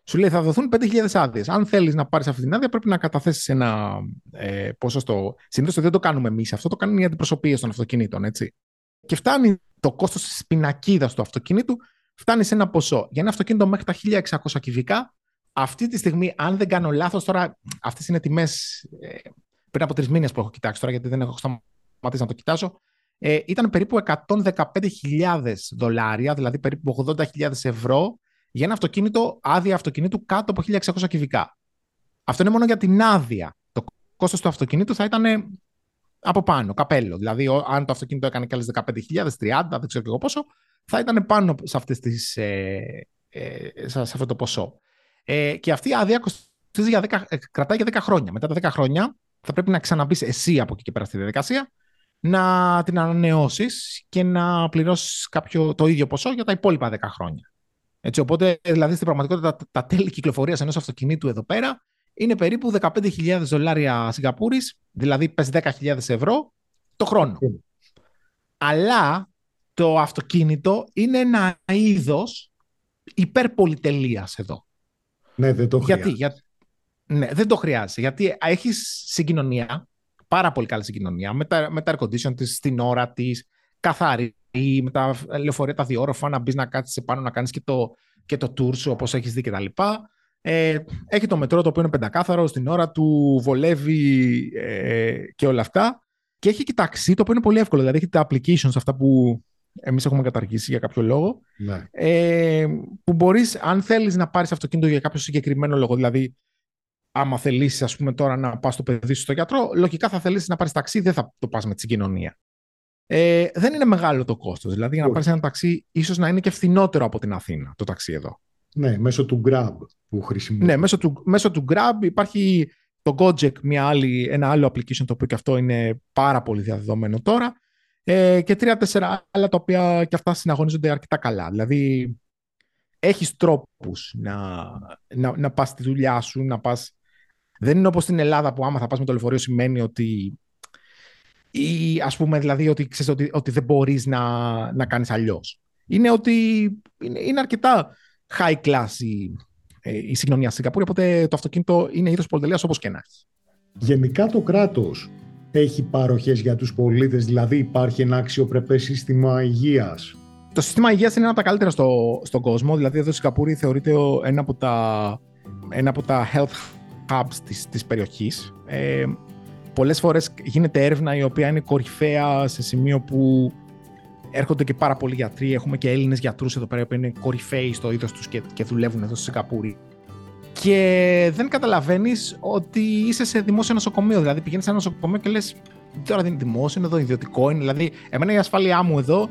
σου λέει θα δοθούν 5.000 άδειες. Αν θέλεις να πάρεις αυτή την άδεια, πρέπει να καταθέσεις ένα ε, ποσοστό. Συνήθως δεν το κάνουμε εμείς, αυτό το κάνουν οι αντιπροσωπείες των αυτοκινήτων, έτσι. Και φτάνει το κόστος της πινακίδας του αυτοκινήτου, φτάνει σε ένα ποσό. Για ένα αυτοκίνητο μέχρι τα 1.600 κυβικά, αυτή τη στιγμή, αν δεν κάνω λάθος, τώρα αυτές είναι τιμές ε, πριν από τρεις μήνες που έχω κοιτάξει τώρα, γιατί δεν έχω σταματήσει να το κοιτάζω. Ε, ήταν περίπου 115.000 δολάρια, δηλαδή περίπου 80.000 ευρώ, για ένα αυτοκίνητο, άδεια αυτοκινήτου κάτω από 1.600 κυβικά. Αυτό είναι μόνο για την άδεια. Το κόστος του αυτοκινήτου θα ήταν από πάνω, καπέλο. Δηλαδή, αν το αυτοκίνητο έκανε και άλλες 15.000, 30, δεν ξέρω και εγώ πόσο, θα ήταν πάνω σε, αυτές τις, ε, ε, σε αυτό το ποσό. Ε, και αυτή η άδεια για 10, ε, κρατάει για 10 χρόνια. Μετά τα 10 χρόνια θα πρέπει να ξαναμπείς εσύ από εκεί και πέρα στη διαδικασία να την ανανεώσεις και να πληρώσεις το ίδιο ποσό για τα υπόλοιπα 10 χρόνια. Έτσι, οπότε, δηλαδή, στην πραγματικότητα, τα, τα τέλη κυκλοφορίας ενός αυτοκινήτου εδώ πέρα είναι περίπου 15.000 δολάρια Σιγκαπούρης, δηλαδή πες 10.000 ευρώ το χρόνο. Αλλά το αυτοκίνητο είναι ένα είδος υπερπολιτελείας εδώ. Ναι, δεν το χρειάζεται. Γιατί, για... Ναι, δεν το χρειάζεται. Γιατί έχεις συγκοινωνία, πάρα πολύ καλή συγκοινωνία, με τα, με τα air condition της, στην ώρα της, καθαρή, με τα λεωφορεία τα διόροφα, να μπεις να κάτσεις πάνω, να κάνεις και το, και το tour σου όπως έχεις δει κτλ. Ε, έχει το μετρό το οποίο είναι πεντακάθαρο, στην ώρα του βολεύει ε, και όλα αυτά. Και έχει και ταξί το οποίο είναι πολύ εύκολο. Δηλαδή έχει τα applications αυτά που εμείς έχουμε καταργήσει για κάποιο λόγο. Ναι. Ε, που μπορείς, αν θέλεις να πάρεις αυτοκίνητο για κάποιο συγκεκριμένο λόγο, δηλαδή άμα θελήσεις, ας πούμε, τώρα να πας στο παιδί σου στο γιατρό, λογικά θα θελήσεις να πάρεις ταξί, δεν θα το πας με τη συγκοινωνία. Ε, δεν είναι μεγάλο το κόστος. Δηλαδή, για να πάρεις ένα ταξί, ίσως να είναι και φθηνότερο από την Αθήνα το ταξί εδώ. Ναι, μέσω του Grab που χρησιμοποιεί. Ναι, μέσω του, μέσω του Grab υπάρχει το Gojek, μια άλλη, ένα άλλο application το οποίο και αυτό είναι πάρα πολύ διαδεδομένο τώρα ε, και τρία-τέσσερα άλλα τα οποία και αυτά συναγωνίζονται αρκετά καλά. Δηλαδή, έχεις τρόπους να, να, να πας στη δουλειά σου, να πας... Δεν είναι όπως στην Ελλάδα που άμα θα πας με το λεωφορείο σημαίνει ότι ή ας πούμε δηλαδή ότι, ξέρεις, ότι, ότι δεν μπορείς να, να κάνεις αλλιώς. Είναι ότι είναι, είναι αρκετά high class η, ε, η συγκοινωνία στην Σιγκαπούρη, οπότε το αυτοκίνητο είναι είδος πολυτελείας όπως και να έχεις. Γενικά το κράτος έχει παροχές για τους πολίτες, δηλαδή υπάρχει ένα αξιοπρεπές σύστημα υγείας. Το σύστημα υγείας είναι ένα από τα καλύτερα στο, στον κόσμο, δηλαδή εδώ στη Σιγκαπούρη θεωρείται ένα από τα, ένα από τα health hubs της, της περιοχής. Ε, πολλές φορές γίνεται έρευνα η οποία είναι κορυφαία σε σημείο που έρχονται και πάρα πολλοί γιατροί. Έχουμε και Έλληνες γιατρούς εδώ πέρα που είναι κορυφαίοι στο είδος τους και, και δουλεύουν εδώ στη Σιγκαπούρη και δεν καταλαβαίνεις ότι είσαι σε δημόσιο νοσοκομείο. Δηλαδή πηγαίνεις σε ένα νοσοκομείο και λες: Τώρα δεν είναι δημόσιο, είναι εδώ ιδιωτικό. Είναι. Δηλαδή, εμένα η ασφάλειά μου εδώ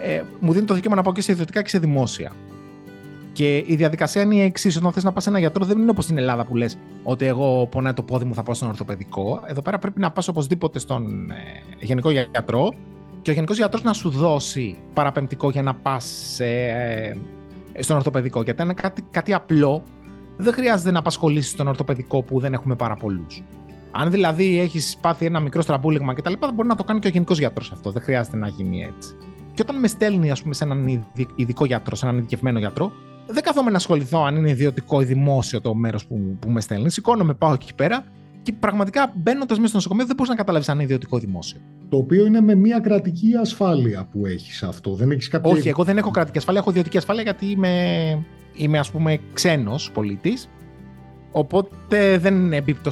ε, μου δίνει το δικαίωμα να πάω και σε ιδιωτικά και σε δημόσια. Και η διαδικασία είναι η εξής: Όταν θες να πας σε ένα γιατρό, δεν είναι όπως στην Ελλάδα που λες ότι εγώ πονάει το πόδι μου, θα πάω στον ορθοπαιδικό. Εδώ πέρα πρέπει να πας οπωσδήποτε στον ε, γενικό γιατρό και ο γενικός γιατρός να σου δώσει παραπεμπτικό για να πας ε, στον ορθοπαιδικό. Γιατί είναι κάτι, κάτι απλό δεν χρειάζεται να απασχολήσεις τον ορθοπαιδικό που δεν έχουμε πάρα πολλούς. Αν δηλαδή έχεις πάθει ένα μικρό στραμπούλιγμα κτλ., μπορεί να το κάνει και ο γενικός γιατρός αυτό. Δεν χρειάζεται να γίνει έτσι. Και όταν με στέλνει, ας πούμε, σε έναν ειδικό γιατρό, σε έναν ειδικευμένο γιατρό, δεν καθόμαι να ασχοληθώ αν είναι ιδιωτικό ή δημόσιο το μέρος που, που με στέλνει. Σηκώνομαι, πάω εκεί πέρα και πραγματικά μπαίνοντας μέσα στο νοσοκομείο δεν μπορείς να καταλάβεις αν είναι ιδιωτικό ή δημόσιο. Το οποίο είναι με μια κρατική ασφάλεια που έχεις αυτό. Δεν έχεις κάποια. Όχι, εγώ δεν έχω κρατική ασφάλεια, έχω ιδιωτική ασφάλεια γιατί είμαι είμαι ας πούμε ξένος πολίτης Οπότε δεν εμπίπτω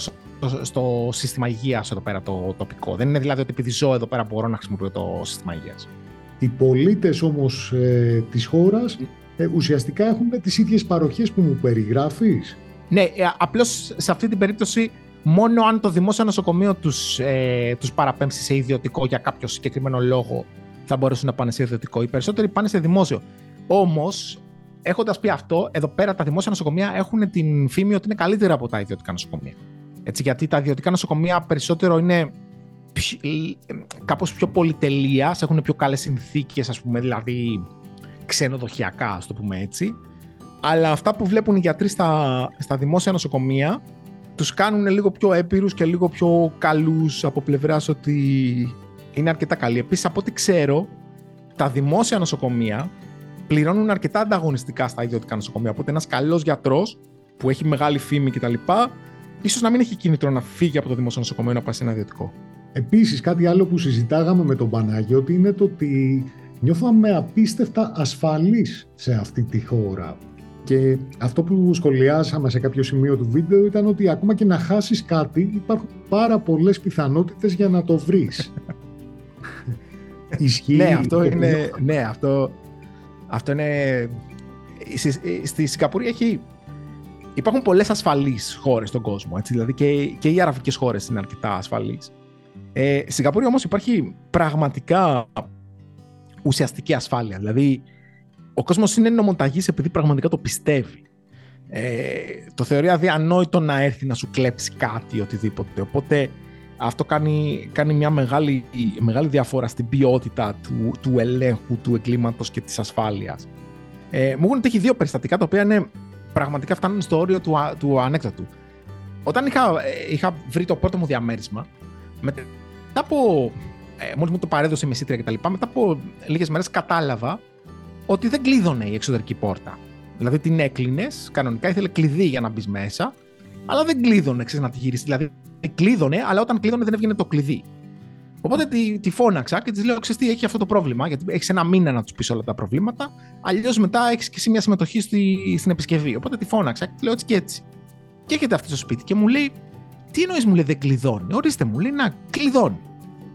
στο σύστημα υγείας εδώ πέρα το τοπικό. Δεν είναι δηλαδή ότι επειδή ζω εδώ πέρα μπορώ να χρησιμοποιώ το σύστημα υγείας. Οι πολίτες όμως ε, της χώρας ε, ουσιαστικά έχουν τις ίδιες παροχές που μου περιγράφεις. Ναι, ε, απλώς σε αυτή την περίπτωση μόνο αν το δημόσιο νοσοκομείο τους, ε, τους παραπέμψει σε ιδιωτικό για κάποιο συγκεκριμένο λόγο θα μπορέσουν να πάνε σε ιδιωτικό. Οι περισσότεροι πάνε σε δημόσιο. Όμως, έχοντας πει αυτό, εδώ πέρα τα δημόσια νοσοκομεία έχουν την φήμη ότι είναι καλύτερα από τα ιδιωτικά νοσοκομεία. Έτσι, γιατί τα ιδιωτικά νοσοκομεία περισσότερο είναι κάπως πιο πολυτελείας, έχουν πιο καλές συνθήκες, ας πούμε, δηλαδή ξενοδοχειακά, ας το πούμε έτσι. Αλλά αυτά που βλέπουν οι γιατροί στα, στα δημόσια νοσοκομεία τους κάνουν λίγο πιο έπειρους και λίγο πιο καλούς από πλευράς ότι είναι αρκετά καλοί. Επίσης, από ό,τι ξέρω, τα δημόσια νοσοκομεία πληρώνουν αρκετά ανταγωνιστικά στα ιδιωτικά νοσοκομεία. Οπότε ένας καλός γιατρός που έχει μεγάλη φήμη κτλ. ίσως να μην έχει κίνητρο να φύγει από το δημόσιο νοσοκομείο να πάει σε ένα ιδιωτικό. Επίσης κάτι άλλο που συζητάγαμε με τον Πανάγιο είναι το ότι νιώθαμε απίστευτα ασφαλείς σε αυτή τη χώρα. Και αυτό που σχολιάσαμε σε κάποιο σημείο του βίντεο ήταν ότι ακόμα και να χάσεις κάτι υπάρχουν πάρα πολλές πιθανότητες για να το βρεις. [laughs] Ισχύει. Ναι, αυτό είναι... Ναι, αυτό, αυτό είναι... Στη, στη Σιγκαπούρη έχει... Υπάρχουν πολλές ασφαλείς χώρες στον κόσμο, έτσι, δηλαδή και, και οι αραβικές χώρες είναι αρκετά ασφαλείς. Ε, στη Σιγκαπούρη όμως υπάρχει πραγματικά ουσιαστική ασφάλεια. Δηλαδή, ο κόσμος είναι νομοταγής επειδή πραγματικά το πιστεύει. Ε, το θεωρεί αδιανόητο να έρθει να σου κλέψει κάτι, οτιδήποτε. Οπότε αυτό κάνει, κάνει μια μεγάλη, μεγάλη διαφορά στην ποιότητα του, του ελέγχου, του εγκλήματος και της ασφάλειας. Ε, μου έχουν τύχει δύο περιστατικά τα οποία είναι, πραγματικά φτάνουν στο όριο του, του ανέκδοτου. Όταν είχα, ε, είχα βρει το πρώτο μου διαμέρισμα, μετά από. Ε, Μόλις μου το παρέδωσε η μεσήτρια κτλ., μετά από λίγες μέρες κατάλαβα ότι δεν κλείδωνε η εξωτερική πόρτα. Δηλαδή την έκλεινες, κανονικά ήθελε κλειδί για να μπεις μέσα, αλλά δεν κλείδωνε, ξέρεις να τη γυρίσεις. Δηλαδή κλείδωνε, αλλά όταν κλείδωνε δεν έβγαινε το κλειδί. Οπότε τη, τη φώναξα και της λέω: Ξέρεις τι, έχει αυτό το πρόβλημα, γιατί έχεις ένα μήνα να τους πεις όλα τα προβλήματα. Αλλιώς μετά έχεις και εσύ μια συμμετοχή στη, στην επισκευή. Οπότε τη φώναξα και τη λέω έτσι και έτσι. Και έρχεται αυτή στο σπίτι και μου λέει: Τι εννοείς, μου λέει, δεν κλειδώνει. Ορίστε, μου λέει να κλειδώνει.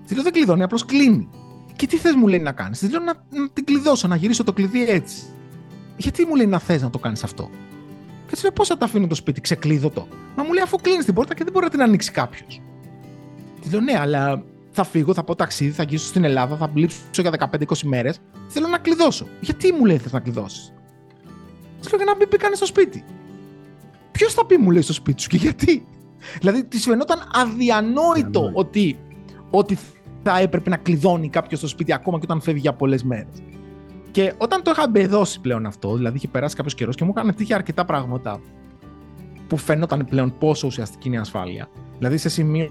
Τη λέω: Δεν κλειδώνει, απλώς κλείνει. Και τι θες, μου λέει να κάνεις; Τη λέω: να, να την κλειδώσω, να γυρίσω το κλειδί έτσι. Γιατί μου λέει να θες να το κάνεις αυτό; Και της λέω: Πώς θα τα αφήνω το σπίτι, ξεκλείδωτο. Μα μου λέει: Αφού κλείνεις την πόρτα και δεν μπορεί να την ανοίξει κάποιος. Τη λέω: Ναι, αλλά θα φύγω, θα πω ταξίδι, θα γυρίσω στην Ελλάδα, θα μπλήψω για 15-20 μέρες. Θέλω να κλειδώσω. Γιατί μου λέει θες να κλειδώσεις; Της λέω: Για να μην πει κανείς στο σπίτι. Ποιος θα πει, μου λέει, στο σπίτι σου και γιατί; Δηλαδή, της φαινόταν αδιανόητο ότι, ότι θα έπρεπε να κλειδώνει κάποιος στο σπίτι ακόμα και όταν φεύγει για πολλές μέρες. Και όταν το είχα μπεδώσει πλέον αυτό, δηλαδή είχε περάσει κάποιος καιρός και μου έκανε τύχει αρκετά πράγματα που φαίνονταν πλέον πόσο ουσιαστική είναι η ασφάλεια. Δηλαδή σε σημείο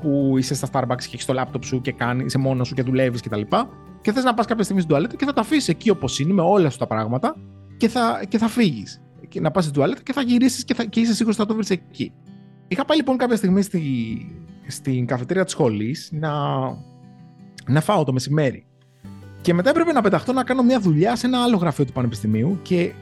που είσαι στα Starbucks και έχεις το λάπτοπ σου και κάνει, είσαι μόνος σου και δουλεύεις κτλ. Και, και θες να πας κάποια στιγμή στην τουαλέτα και θα τα αφήσεις εκεί όπως είναι με όλα σου τα πράγματα και θα, και θα φύγεις. Να πας στην τουαλέτα και θα γυρίσεις και, θα, και είσαι σίγουρος ότι θα το βρεις εκεί. Είχα πάει λοιπόν κάποια στιγμή στη, στην καφετέρια της σχολής να, να φάω το μεσημέρι. Και μετά έπρεπε να πεταχτώ να κάνω μια δουλειά σε ένα άλλο γραφείο του Πανεπιστημίου και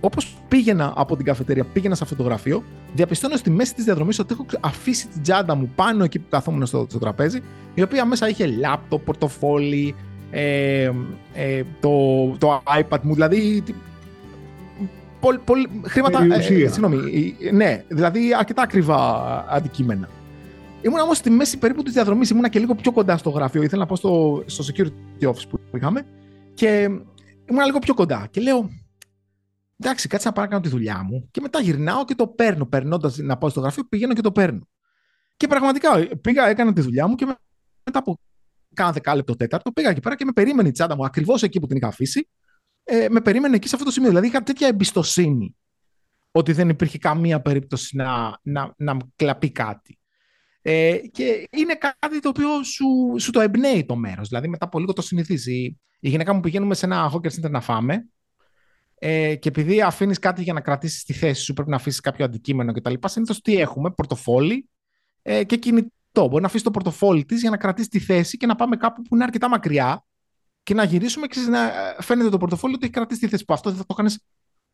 όπως πήγαινα από την καφετέρια, πήγαινα σε αυτό το γραφείο, διαπιστώνω στη μέση της διαδρομής ότι έχω αφήσει την τσάντα μου πάνω εκεί που καθόμουν στο, στο τραπέζι, η οποία μέσα είχε λάπτοπ, πορτοφόλι, ε, ε, το, το iPad μου, δηλαδή. Πολύ, πολύ, χρήματα. Ε, συγγνώμη. Ναι, δηλαδή αρκετά ακριβά αντικείμενα. Ήμουν όμως στη μέση περίπου της διαδρομής, ήμουν και λίγο πιο κοντά στο γραφείο. Ήθελα να πάω στο, στο security office που είχαμε και ήμουν λίγο πιο κοντά. Και λέω, εντάξει, κάτσε να πάω να κάνω τη δουλειά μου. Και μετά γυρνάω και το παίρνω. Περνώντας να πάω στο γραφείο, πηγαίνω και το παίρνω. Και πραγματικά πήγα, έκανα τη δουλειά μου και μετά από κάνα δεκάλεπτο τέταρτο πήγα εκεί πέρα και με περίμενε η τσάντα μου ακριβώς εκεί που την είχα αφήσει. Ε, με περίμενε εκεί σε αυτό το σημείο. Δηλαδή είχα τέτοια εμπιστοσύνη ότι δεν υπήρχε καμία περίπτωση να, να, να κλαπεί κάτι. Ε, και είναι κάτι το οποίο σου, σου το εμπνέει το μέρος. Δηλαδή, μετά από λίγο το συνηθίζει. Η γυναίκα μου πηγαίνουμε σε ένα hawker center να φάμε. Ε, και επειδή αφήνεις κάτι για να κρατήσεις τη θέση σου, πρέπει να αφήσεις κάποιο αντικείμενο κτλ. Συνήθως τι έχουμε, πορτοφόλι ε, και κινητό. Μπορεί να αφήσεις το πορτοφόλι της για να κρατήσεις τη θέση και να πάμε κάπου που είναι αρκετά μακριά και να γυρίσουμε και να φαίνεται το πορτοφόλι ότι έχει κρατήσει τη θέση. Που αυτό δεν θα το έκανε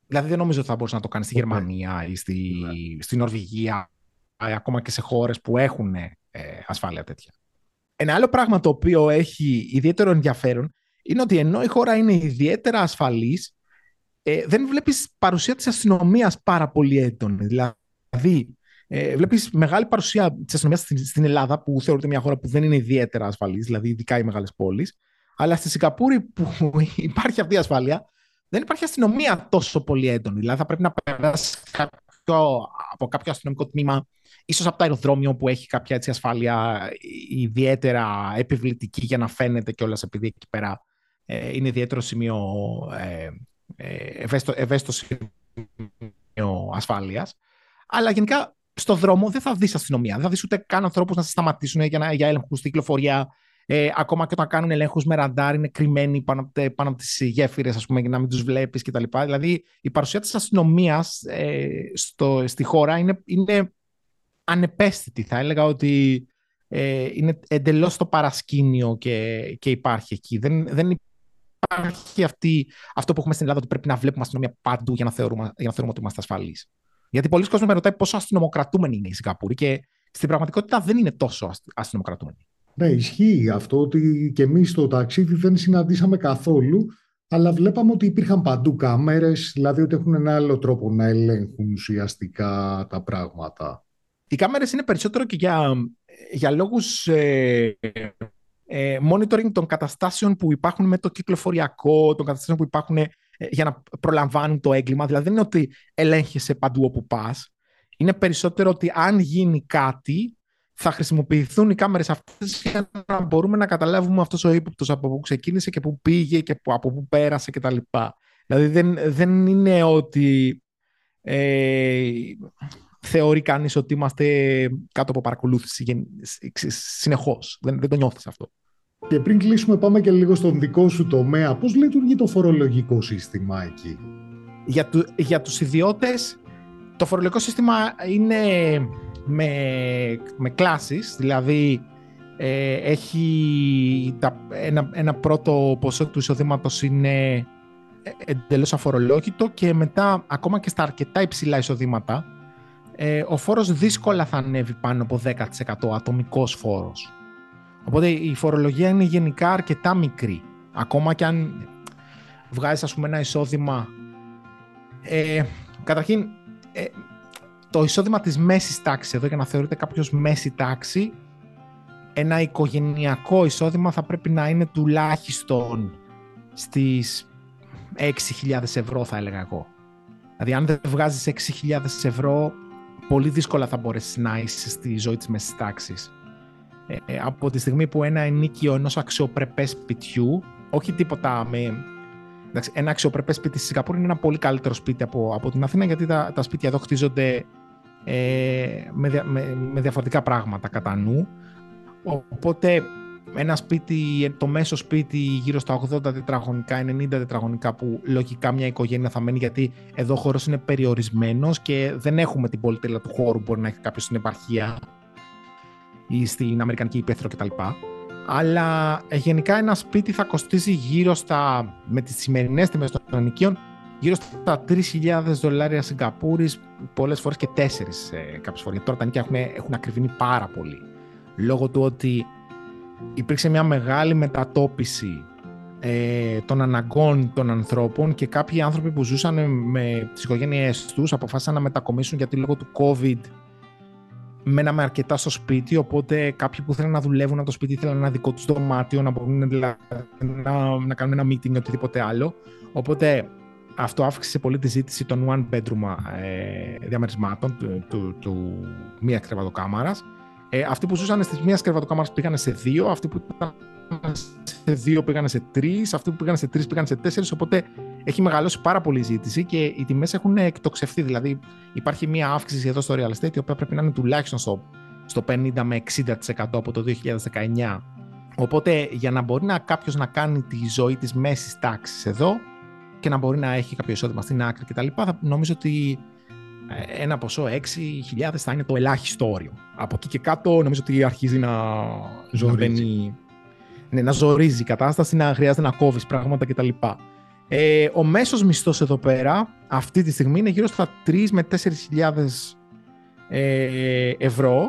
Δηλαδή δεν νομίζω ότι θα μπορούσε να το κάνεις στη Γερμανία ή στη, ναι. στη Νορβηγία, ακόμα και σε χώρες που έχουν ε, ασφάλεια τέτοια. Ένα άλλο πράγμα το οποίο έχει ιδιαίτερο ενδιαφέρον είναι ότι ενώ η χώρα είναι ιδιαίτερα ασφαλής, ε, δεν βλέπεις παρουσία της αστυνομίας πάρα πολύ έντονη. Δηλαδή, ε, βλέπεις μεγάλη παρουσία της αστυνομίας στην, στην Ελλάδα, που θεωρείται μια χώρα που δεν είναι ιδιαίτερα ασφαλής, δηλαδή ειδικά οι μεγάλες πόλεις, αλλά στη Σιγκαπούρη που [laughs] υπάρχει αυτή η ασφάλεια, δεν υπάρχει αστυνομία τόσο πολύ έντονη. Δηλαδή θα πρέπει να περάσει κάποιο, από κάποιο αστυνομικό τμήμα, ίσως από το αεροδρόμιο που έχει κάποια έτσι, ασφάλεια ιδιαίτερα επιβλητική για να φαίνεται κιόλας επειδή εκεί πέρα ε, είναι ιδιαίτερο σημείο ε, ε, ευαίσθητο, σημείο ασφάλειας. Αλλά γενικά στο δρόμο δεν θα δεις αστυνομία. Δεν θα δεις ούτε καν ανθρώπους να σε σταματήσουν για, να, για έλεγχο στην κυκλοφορία. Ε, ακόμα και όταν κάνουν ελέγχους με ραντάρ, είναι κρυμμένοι πάνω, πάνω από τις γέφυρες, ας πούμε, για να μην τους βλέπεις κτλ. Δηλαδή, η παρουσία της αστυνομίας ε, στη χώρα είναι, είναι ανεπαίσθητη. Θα έλεγα ότι ε, είναι εντελώς το παρασκήνιο και, και υπάρχει εκεί. Δεν, δεν υπάρχει αυτή, αυτό που έχουμε στην Ελλάδα ότι πρέπει να βλέπουμε αστυνομία παντού για να θεωρούμε, για να θεωρούμε ότι είμαστε ασφαλείς. Γιατί πολλοί κόσμοι με ρωτάει πόσο αστυνομοκρατούμενοι είναι οι Σιγκαπούρη και στην πραγματικότητα δεν είναι τόσο αστυνομοκρατούμενοι. Ναι, ισχύει αυτό ότι και εμείς στο ταξίδι δεν συναντήσαμε καθόλου, αλλά βλέπαμε ότι υπήρχαν παντού κάμερες, δηλαδή ότι έχουν ένα άλλο τρόπο να ελέγχουν ουσιαστικά τα πράγματα. Οι κάμερες είναι περισσότερο και για, για λόγους ε, ε, monitoring των καταστάσεων που υπάρχουν με το κυκλοφοριακό, των καταστάσεων που υπάρχουν ε, για να προλαμβάνουν το έγκλημα. Δηλαδή δεν είναι ότι ελέγχεσαι παντού όπου πας. Είναι περισσότερο ότι αν γίνει κάτι, θα χρησιμοποιηθούν οι κάμερες αυτές για να μπορούμε να καταλάβουμε αυτός ο ύποπτος από πού ξεκίνησε και πού πήγε και από πού πέρασε κτλ. Δηλαδή δεν, δεν είναι ότι ε, θεωρεί κανείς ότι είμαστε κάτω από παρακολούθηση συνεχώς. Δεν, δεν το νιώθεις αυτό. Και πριν κλείσουμε πάμε και λίγο στον δικό σου τομέα. Πώς λειτουργεί το φορολογικό σύστημα εκεί; Για, του, για τους ιδιώτες το φορολογικό σύστημα είναι με, με κλάσεις, δηλαδή ε, έχει τα, ένα, ένα πρώτο ποσό του εισοδήματος είναι εντελώς αφορολόγητο και μετά ακόμα και στα αρκετά υψηλά εισοδήματα ε, ο φόρος δύσκολα θα ανέβει πάνω από 10% ατομικός φόρος. Οπότε η φορολογία είναι γενικά αρκετά μικρή. Ακόμα και αν βγάζεις ας πούμε ένα εισόδημα... Ε, καταρχήν, ε, το εισόδημα της μέσης τάξης εδώ για να θεωρείται κάποιος μέση τάξη ένα οικογενειακό εισόδημα θα πρέπει να είναι τουλάχιστον στις 6.000 ευρώ θα έλεγα εγώ. Δηλαδή αν δεν βγάζεις 6.000 ευρώ πολύ δύσκολα θα μπορέσεις να είσαι στη ζωή της μέσης τάξης. Ε, ε, από τη στιγμή που ένα ενίκιο ενός αξιοπρεπές σπιτιού, όχι τίποτα με... Εντάξει, ένα αξιοπρεπές σπίτι στη Σιγκαπούρη είναι ένα πολύ καλύτερο σπίτι από, από την Αθήνα γιατί τα, τα σπίτια εδώ χτίζονται ε, με, με, με διαφορετικά πράγματα κατά νου. Οπότε ένα σπίτι, το μέσο σπίτι γύρω στα 80 τετραγωνικά, 90 τετραγωνικά που λογικά μια οικογένεια θα μένει γιατί εδώ ο χώρος είναι περιορισμένος και δεν έχουμε την πολυτέλεια του χώρου που μπορεί να έχει κάποιος στην επαρχία ή στην Αμερικανική υπαίθρο κτλ. Αλλά ε, γενικά ένα σπίτι θα κοστίζει γύρω στα, με τις σημερινές τιμές των ενοικίων, γύρω στα 3.000 δολάρια Σιγκαπούρης, πολλές φορές και 4 ε, κάποιες φορές. Τώρα τα νοικιά έχουν, έχουν ακριβήνει πάρα πολύ. Λόγω του ότι υπήρξε μια μεγάλη μετατόπιση ε, των αναγκών των ανθρώπων και κάποιοι άνθρωποι που ζούσαν με τις οικογένειές τους αποφάσισαν να μετακομίσουν γιατί λόγω του COVID μέναμε αρκετά στο σπίτι, οπότε κάποιοι που θέλουν να δουλεύουν από το σπίτι ήθελαν ένα δικό τους δωμάτιο, να μπορούν δηλαδή, να, να κάνουν ένα meeting ή οτιδήποτε άλλο. Οπότε αυτό αύξησε πολύ τη ζήτηση των one bedroom ε, διαμερισμάτων του, του, του μία κρεβατοκάμαρα. Ε, αυτοί που ζούσαν στι μία κρεβατοκάμαρα πήγαν σε δύο, αυτοί που ήταν σε δύο πήγαν σε τρεις, αυτοί που πήγαν σε τρεις πήγαν σε τέσσερις. Οπότε έχει μεγαλώσει πάρα πολύ η ζήτηση και οι τιμές έχουν εκτοξευθεί. Δηλαδή, υπάρχει μια αύξηση εδώ στο real estate, η οποία πρέπει να είναι τουλάχιστον στο, στο 50 με 60% από το 2019. Οπότε, για να μπορεί να κάποιος να κάνει τη ζωή της μέσης τάξης εδώ και να μπορεί να έχει κάποιο εισόδημα στην άκρη κτλ., νομίζω ότι ε, ένα ποσό 6.000 θα είναι το ελάχιστο όριο. Από εκεί και κάτω νομίζω ότι αρχίζει να ζορίζει, ναι, να ζορίζει η κατάσταση, να χρειάζεται να κόβεις πράγματα κτλ. Ε, ο μέσος μισθός εδώ πέρα, αυτή τη στιγμή, είναι γύρω στα 3 με 4.000 ε, ευρώ.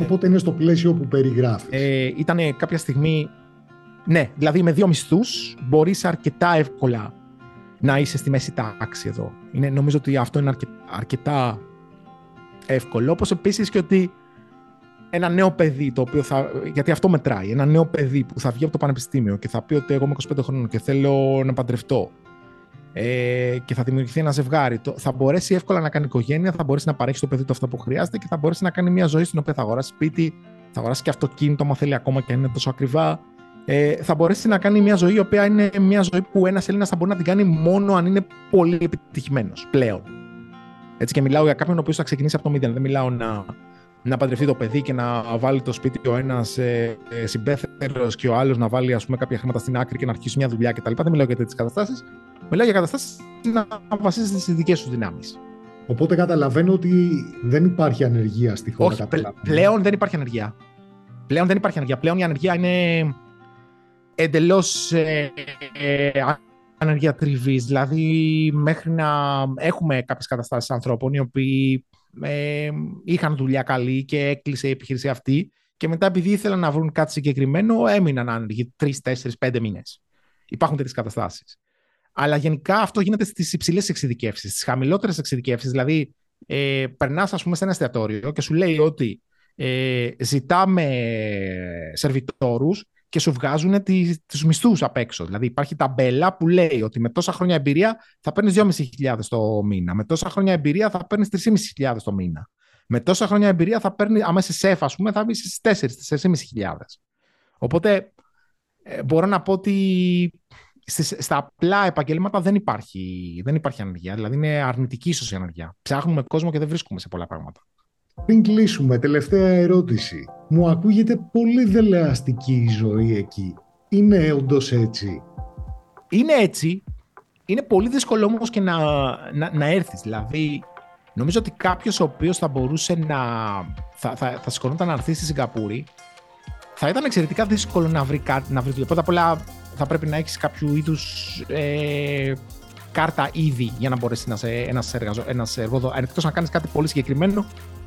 Οπότε είναι στο πλαίσιο που περιγράφεις. Ε, ήταν κάποια στιγμή... Ναι, δηλαδή με δύο μισθούς μπορείς αρκετά εύκολα να είσαι στη μέση τάξη εδώ. Είναι, νομίζω ότι αυτό είναι αρκε, αρκετά εύκολο. Όπως επίσης και ότι ένα νέο παιδί το οποίο θα. Γιατί αυτό μετράει. Ένα νέο παιδί που θα βγει από το πανεπιστήμιο και θα πει ότι εγώ είμαι 25 χρόνων και θέλω να παντρευτώ ε, και θα δημιουργηθεί ένα ζευγάρι. Το, θα μπορέσει εύκολα να κάνει οικογένεια, θα μπορέσει να παρέχει στο παιδί του αυτό που χρειάζεται και θα μπορέσει να κάνει μια ζωή στην οποία θα αγοράσει σπίτι, θα αγοράσει και αυτοκίνητο, αν θέλει ακόμα και αν είναι τόσο ακριβά. Ε, θα μπορέσει να κάνει μια ζωή η οποία είναι μια ζωή που ένας Έλληνας θα μπορεί να την κάνει μόνο αν είναι πολύ επιτυχημένος πλέον. Έτσι και μιλάω για κάποιον ο οποίος θα ξεκινήσει από το μηδέν. Δεν μιλάω να να παντρευτεί το παιδί και να βάλει το σπίτι ο ένας ε, ε συμπέθερος και ο άλλος να βάλει ας πούμε, κάποια χρήματα στην άκρη και να αρχίσει μια δουλειά κτλ. Δεν μιλάω για τέτοιες καταστάσεις. Μιλάω για καταστάσεις να βασίζεται στις δικές σου δυνάμεις. Οπότε καταλαβαίνω ότι δεν υπάρχει ανεργία στη χώρα. Όχι, πλέον δεν υπάρχει ανεργία. Πλέον δεν υπάρχει ανεργία. Πλέον η ανεργία είναι εντελώς ε, ε, ανεργία τριβή. Δηλαδή, μέχρι να έχουμε κάποιες καταστάσεις ανθρώπων οι οποίοι ε, είχαν δουλειά καλή και έκλεισε η επιχείρηση αυτή. Και μετά, επειδή ήθελαν να βρουν κάτι συγκεκριμένο, έμειναν άνεργοι τρεις, τέσσερις, πέντε μήνες. Υπάρχουν τέτοιες καταστάσεις. Αλλά γενικά αυτό γίνεται στις υψηλές εξειδικεύσεις. Στις χαμηλότερες εξειδικεύσεις, δηλαδή, ε, περνάς, ας πούμε, σε ένα εστιατόριο και σου λέει ότι ε, ζητάμε σερβιτόρους και σου βγάζουν τους μισθούς απ' έξω. Δηλαδή υπάρχει ταμπέλα που λέει ότι με τόσα χρόνια εμπειρία θα παίρνεις 2.500 το μήνα. Με τόσα χρόνια εμπειρία θα παίρνεις 3.500 το μήνα. Με τόσα χρόνια εμπειρία θα παίρνει, άμα είσαι σεφ, ας πούμε, θα μπει στις 4.000-4.500. Οπότε ε, μπορώ να πω ότι στα απλά επαγγέλματα δεν υπάρχει, δεν υπάρχει ανεργία. Δηλαδή είναι αρνητική ίσως η ανεργία. Ψάχνουμε κόσμο και δεν βρίσκουμε σε πολλά πράγματα. Πριν κλείσουμε, τελευταία ερώτηση. Μου ακούγεται πολύ δελεαστική η ζωή εκεί. Είναι όντως έτσι; Είναι έτσι. Είναι πολύ δύσκολο όμως και να, να, να έρθεις. Δηλαδή, νομίζω ότι κάποιος ο οποίος θα μπορούσε να. θα, θα, θα σηκωνόταν να έρθει στη Σιγκαπούρη, θα ήταν εξαιρετικά δύσκολο να βρει κάτι να βρει δουλειά. Πρώτα απ' όλα θα πρέπει να έχεις κάποιο είδους ε, κάρτα ήδη για να μπορέσεις να είσαι ένα εργοδότη. Εκτός να κάνεις κάτι πολύ συγκεκριμένο,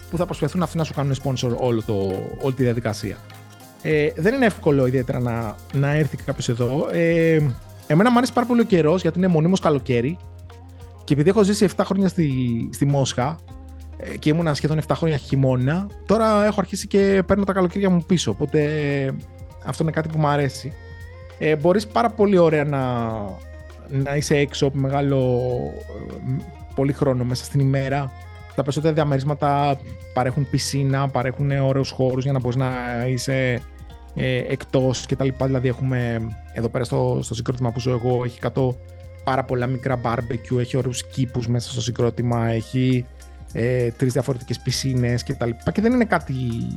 που θα προσπαθούν αυτοί να σου κάνουν sponsor όλο το, όλη τη διαδικασία. Ε, δεν είναι εύκολο ιδιαίτερα να, να έρθει κάποιος εδώ. Ε, εμένα μου αρέσει πάρα πολύ ο καιρός γιατί είναι μονίμως καλοκαίρι. Και επειδή έχω ζήσει 7 χρόνια στη, στη Μόσχα ε, και ήμουν σχεδόν 7 χρόνια χειμώνα, τώρα έχω αρχίσει και παίρνω τα καλοκαίρια μου πίσω. Οπότε αυτό είναι κάτι που μου αρέσει. Ε, μπορείς πάρα πολύ ωραία να, να είσαι έξω από μεγάλο ε, πολύ χρόνο μέσα στην ημέρα τα περισσότερα διαμερίσματα παρέχουν πισίνα, παρέχουν ωραίους χώρους για να μπορείς να είσαι ε, εκτός κτλ. Δηλαδή, έχουμε εδώ πέρα στο, στο συγκρότημα που ζω εγώ, έχει 100 πάρα πολλά μικρά barbecue, έχει ωραίους κήπους μέσα στο συγκρότημα, έχει ε, τρεις διαφορετικές πισίνες κτλ. Και, και δεν είναι κάτι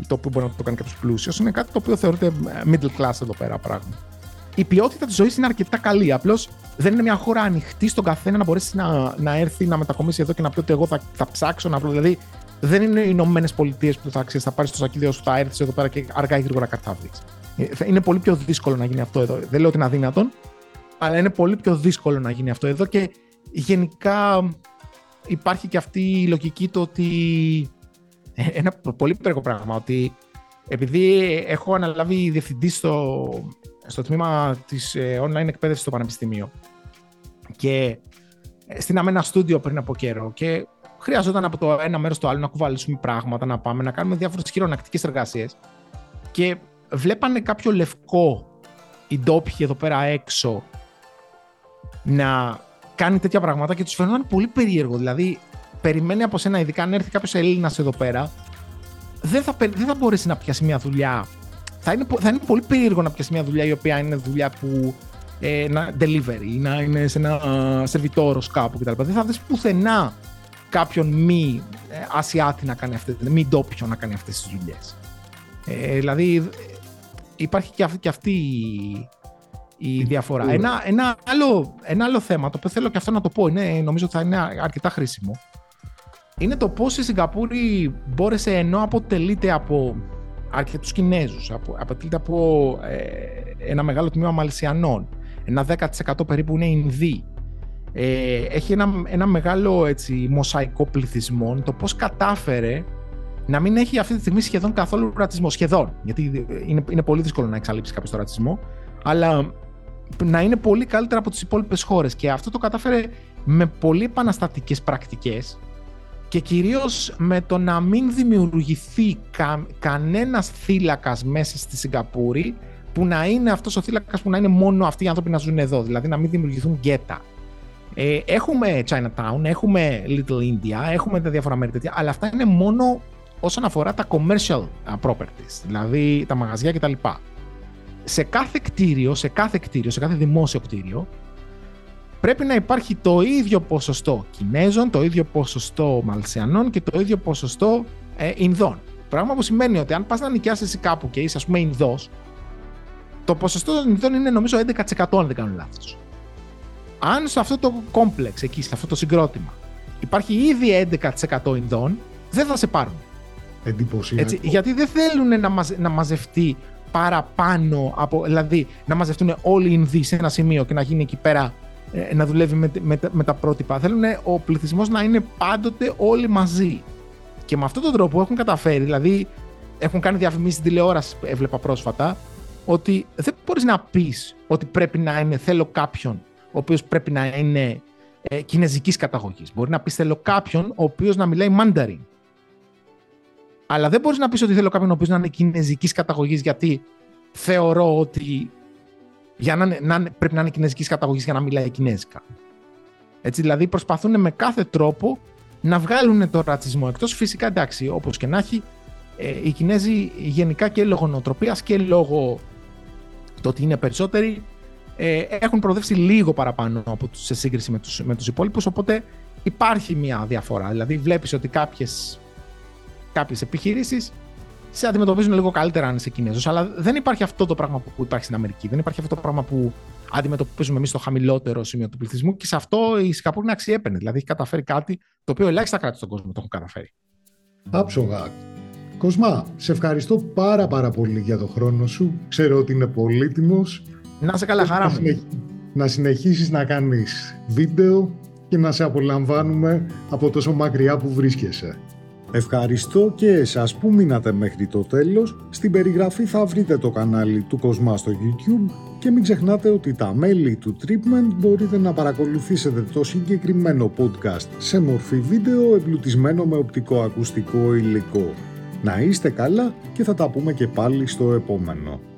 το οποίο μπορεί να το κάνει κάποιος πλούσιος, είναι κάτι το οποίο θεωρείται middle class εδώ πέρα πράγμα. Η ποιότητα της ζωής είναι αρκετά καλή. Απλώς δεν είναι μια χώρα ανοιχτή στον καθένα να μπορέσει να, να έρθει, να μετακομίσει εδώ και να πει ότι εγώ θα, θα ψάξω να βρω. Δηλαδή, δεν είναι οι Ηνωμένες Πολιτείες που θα, ξέρεις, θα πάρεις το σακίδιο σου, θα έρθεις εδώ πέρα και αργά ή γρήγορα κατάβει. Ε, είναι πολύ πιο δύσκολο να γίνει αυτό εδώ. Δεν λέω ότι είναι αδύνατον, αλλά είναι πολύ πιο δύσκολο να γίνει αυτό εδώ και γενικά υπάρχει και αυτή η λογική το ότι. Ε, ένα πολύ περίεργο πράγμα, ότι επειδή έχω αναλάβει διευθυντή στο, στο τμήμα της ε, online εκπαίδευσης στο Πανεπιστήμιο και ε, στείναμε ένα στούντιο πριν από καιρό και χρειαζόταν από το ένα μέρος στο άλλο να κουβαλήσουμε πράγματα, να πάμε να κάνουμε διάφορες χειρονακτικές εργασίες. Και βλέπανε κάποιο λευκό οι ντόπιοι εδώ πέρα έξω να κάνει τέτοια πράγματα και τους φαινόταν πολύ περίεργο. Δηλαδή, περιμένει από σένα, ειδικά αν έρθει κάποιος Έλληνας εδώ πέρα, δεν θα, δεν θα μπορέσει να πιάσει μια δουλειά θα είναι, θα είναι πολύ περίεργο να πιάσει μια δουλειά η οποία είναι δουλειά που ε, να delivery, να είναι σε ένα uh, σερβιτόρο κάπου κτλ. Δεν θα δεις πουθενά κάποιον μη ε, Ασιάτη να κάνει αυτές, μη ντόπιο να κάνει αυτές τις δουλειές. Ε, δηλαδή υπάρχει και αυτή, και αυτή η, η διαφορά. Ένα, ένα, άλλο, ένα άλλο θέμα, το οποίο θέλω και αυτό να το πω, είναι, νομίζω ότι θα είναι αρκετά χρήσιμο, είναι το πώς η Σιγκαπούρη μπόρεσε ενώ αποτελείται από αρκετού Κινέζους, αποτελείται από ε, ένα μεγάλο τμήμα Μαλαισιανών, ένα 10% περίπου είναι Ινδοί. Ε, έχει ένα, ένα μεγάλο έτσι, μοσαϊκό πληθυσμό. Το πώς κατάφερε να μην έχει αυτή τη στιγμή σχεδόν καθόλου ρατσισμό. Σχεδόν. Γιατί είναι, είναι πολύ δύσκολο να εξαλείψει κάποιος τον ρατσισμό. Αλλά να είναι πολύ καλύτερα από τις υπόλοιπες χώρες. Και αυτό το κατάφερε με πολύ επαναστατικές πρακτικές και κυρίως με το να μην δημιουργηθεί κα, κανένας θύλακας μέσα στη Σιγκαπούρη που να είναι αυτός ο θύλακας που να είναι μόνο αυτοί οι άνθρωποι να ζουν εδώ, δηλαδή να μην δημιουργηθούν γκέτα. Ε, έχουμε Chinatown, έχουμε Little India, έχουμε τα διάφορα μέρη τέτοια, αλλά αυτά είναι μόνο όσον αφορά τα commercial properties, δηλαδή τα μαγαζιά κτλ. Σε κάθε κτίριο, σε κάθε κτίριο, σε κάθε δημόσιο κτίριο, πρέπει να υπάρχει το ίδιο ποσοστό Κινέζων, το ίδιο ποσοστό Μαλσιανών και το ίδιο ποσοστό ε, Ινδών. Πράγμα που σημαίνει ότι αν πας να νοικιάσεις κάπου και είσαι ας πούμε Ινδός, το ποσοστό των Ινδών είναι νομίζω 11% αν δεν κάνω λάθος. Αν σε αυτό το κόμπλεξ εκεί, σε αυτό το συγκρότημα, υπάρχει ήδη 11% Ινδών, δεν θα σε πάρουν. Εντυπωσιακό. Έτσι, γιατί δεν θέλουν να, μαζε, να μαζευτεί παραπάνω από, δηλαδή να μαζευτούν όλοι οι Ινδοί σε ένα σημείο και να γίνει εκεί πέρα ε, να δουλεύει με, με, με τα πρότυπα. Θέλουν ο πληθυσμός να είναι πάντοτε όλοι μαζί. Και με αυτόν τον τρόπο έχουν καταφέρει, δηλαδή έχουν κάνει διαφημίσεις στην τηλεόραση, έβλεπα πρόσφατα, ότι δεν μπορείς να πεις ότι πρέπει να είναι, θέλω κάποιον ο οποίος πρέπει να είναι ε, κινέζικης καταγωγής. Μπορεί να πεις θέλω κάποιον ο οποίος να μιλάει μάνταριν. Αλλά δεν μπορείς να πεις ότι θέλω κάποιον ο οποίος να είναι κινέζικης καταγωγής γιατί θεωρώ ότι για να, να, πρέπει να είναι κινέζικης καταγωγής για να μιλάει κινέζικα. Έτσι, δηλαδή προσπαθούν με κάθε τρόπο να βγάλουν το ρατσισμό εκτός. Φυσικά εντάξει, όπως και να έχει, ε, οι Κινέζοι γενικά και λόγω νοοτροπίας και λόγω το ότι είναι περισσότεροι ε, έχουν προοδεύσει λίγο παραπάνω από τους, σε σύγκριση με τους, με τους υπόλοιπους, οπότε υπάρχει μια διαφορά. Δηλαδή βλέπεις ότι κάποιες, κάποιες επιχειρήσεις σε αντιμετωπίζουν λίγο καλύτερα αν είσαι Κινέζος. Αλλά δεν υπάρχει αυτό το πράγμα που υπάρχει στην Αμερική. Δεν υπάρχει αυτό το πράγμα που αντιμετωπίζουμε εμείς στο χαμηλότερο σημείο του πληθυσμού και σε αυτό η Σιγκαπούρη είναι αξιέπαινη. Δηλαδή έχει καταφέρει κάτι το οποίο ελάχιστα κράτη στον κόσμο το έχουν καταφέρει. Άψογα. Κοσμά, σε ευχαριστώ πάρα πάρα πολύ για το χρόνο σου. Ξέρω ότι είναι πολύτιμος. Να σε καλά, χαρά μου. Να συνεχίσεις να κάνεις βίντεο και να σε απολαμβάνουμε από τόσο μακριά που βρίσκεσαι. Ευχαριστώ και εσάς που μείνατε μέχρι το τέλος. Στην περιγραφή θα βρείτε το κανάλι του Κοσμά στο YouTube και μην ξεχνάτε ότι τα μέλη του Treatment μπορείτε να παρακολουθήσετε το συγκεκριμένο podcast σε μορφή βίντεο εμπλουτισμένο με οπτικό ακουστικό υλικό. Να είστε καλά και θα τα πούμε και πάλι στο επόμενο.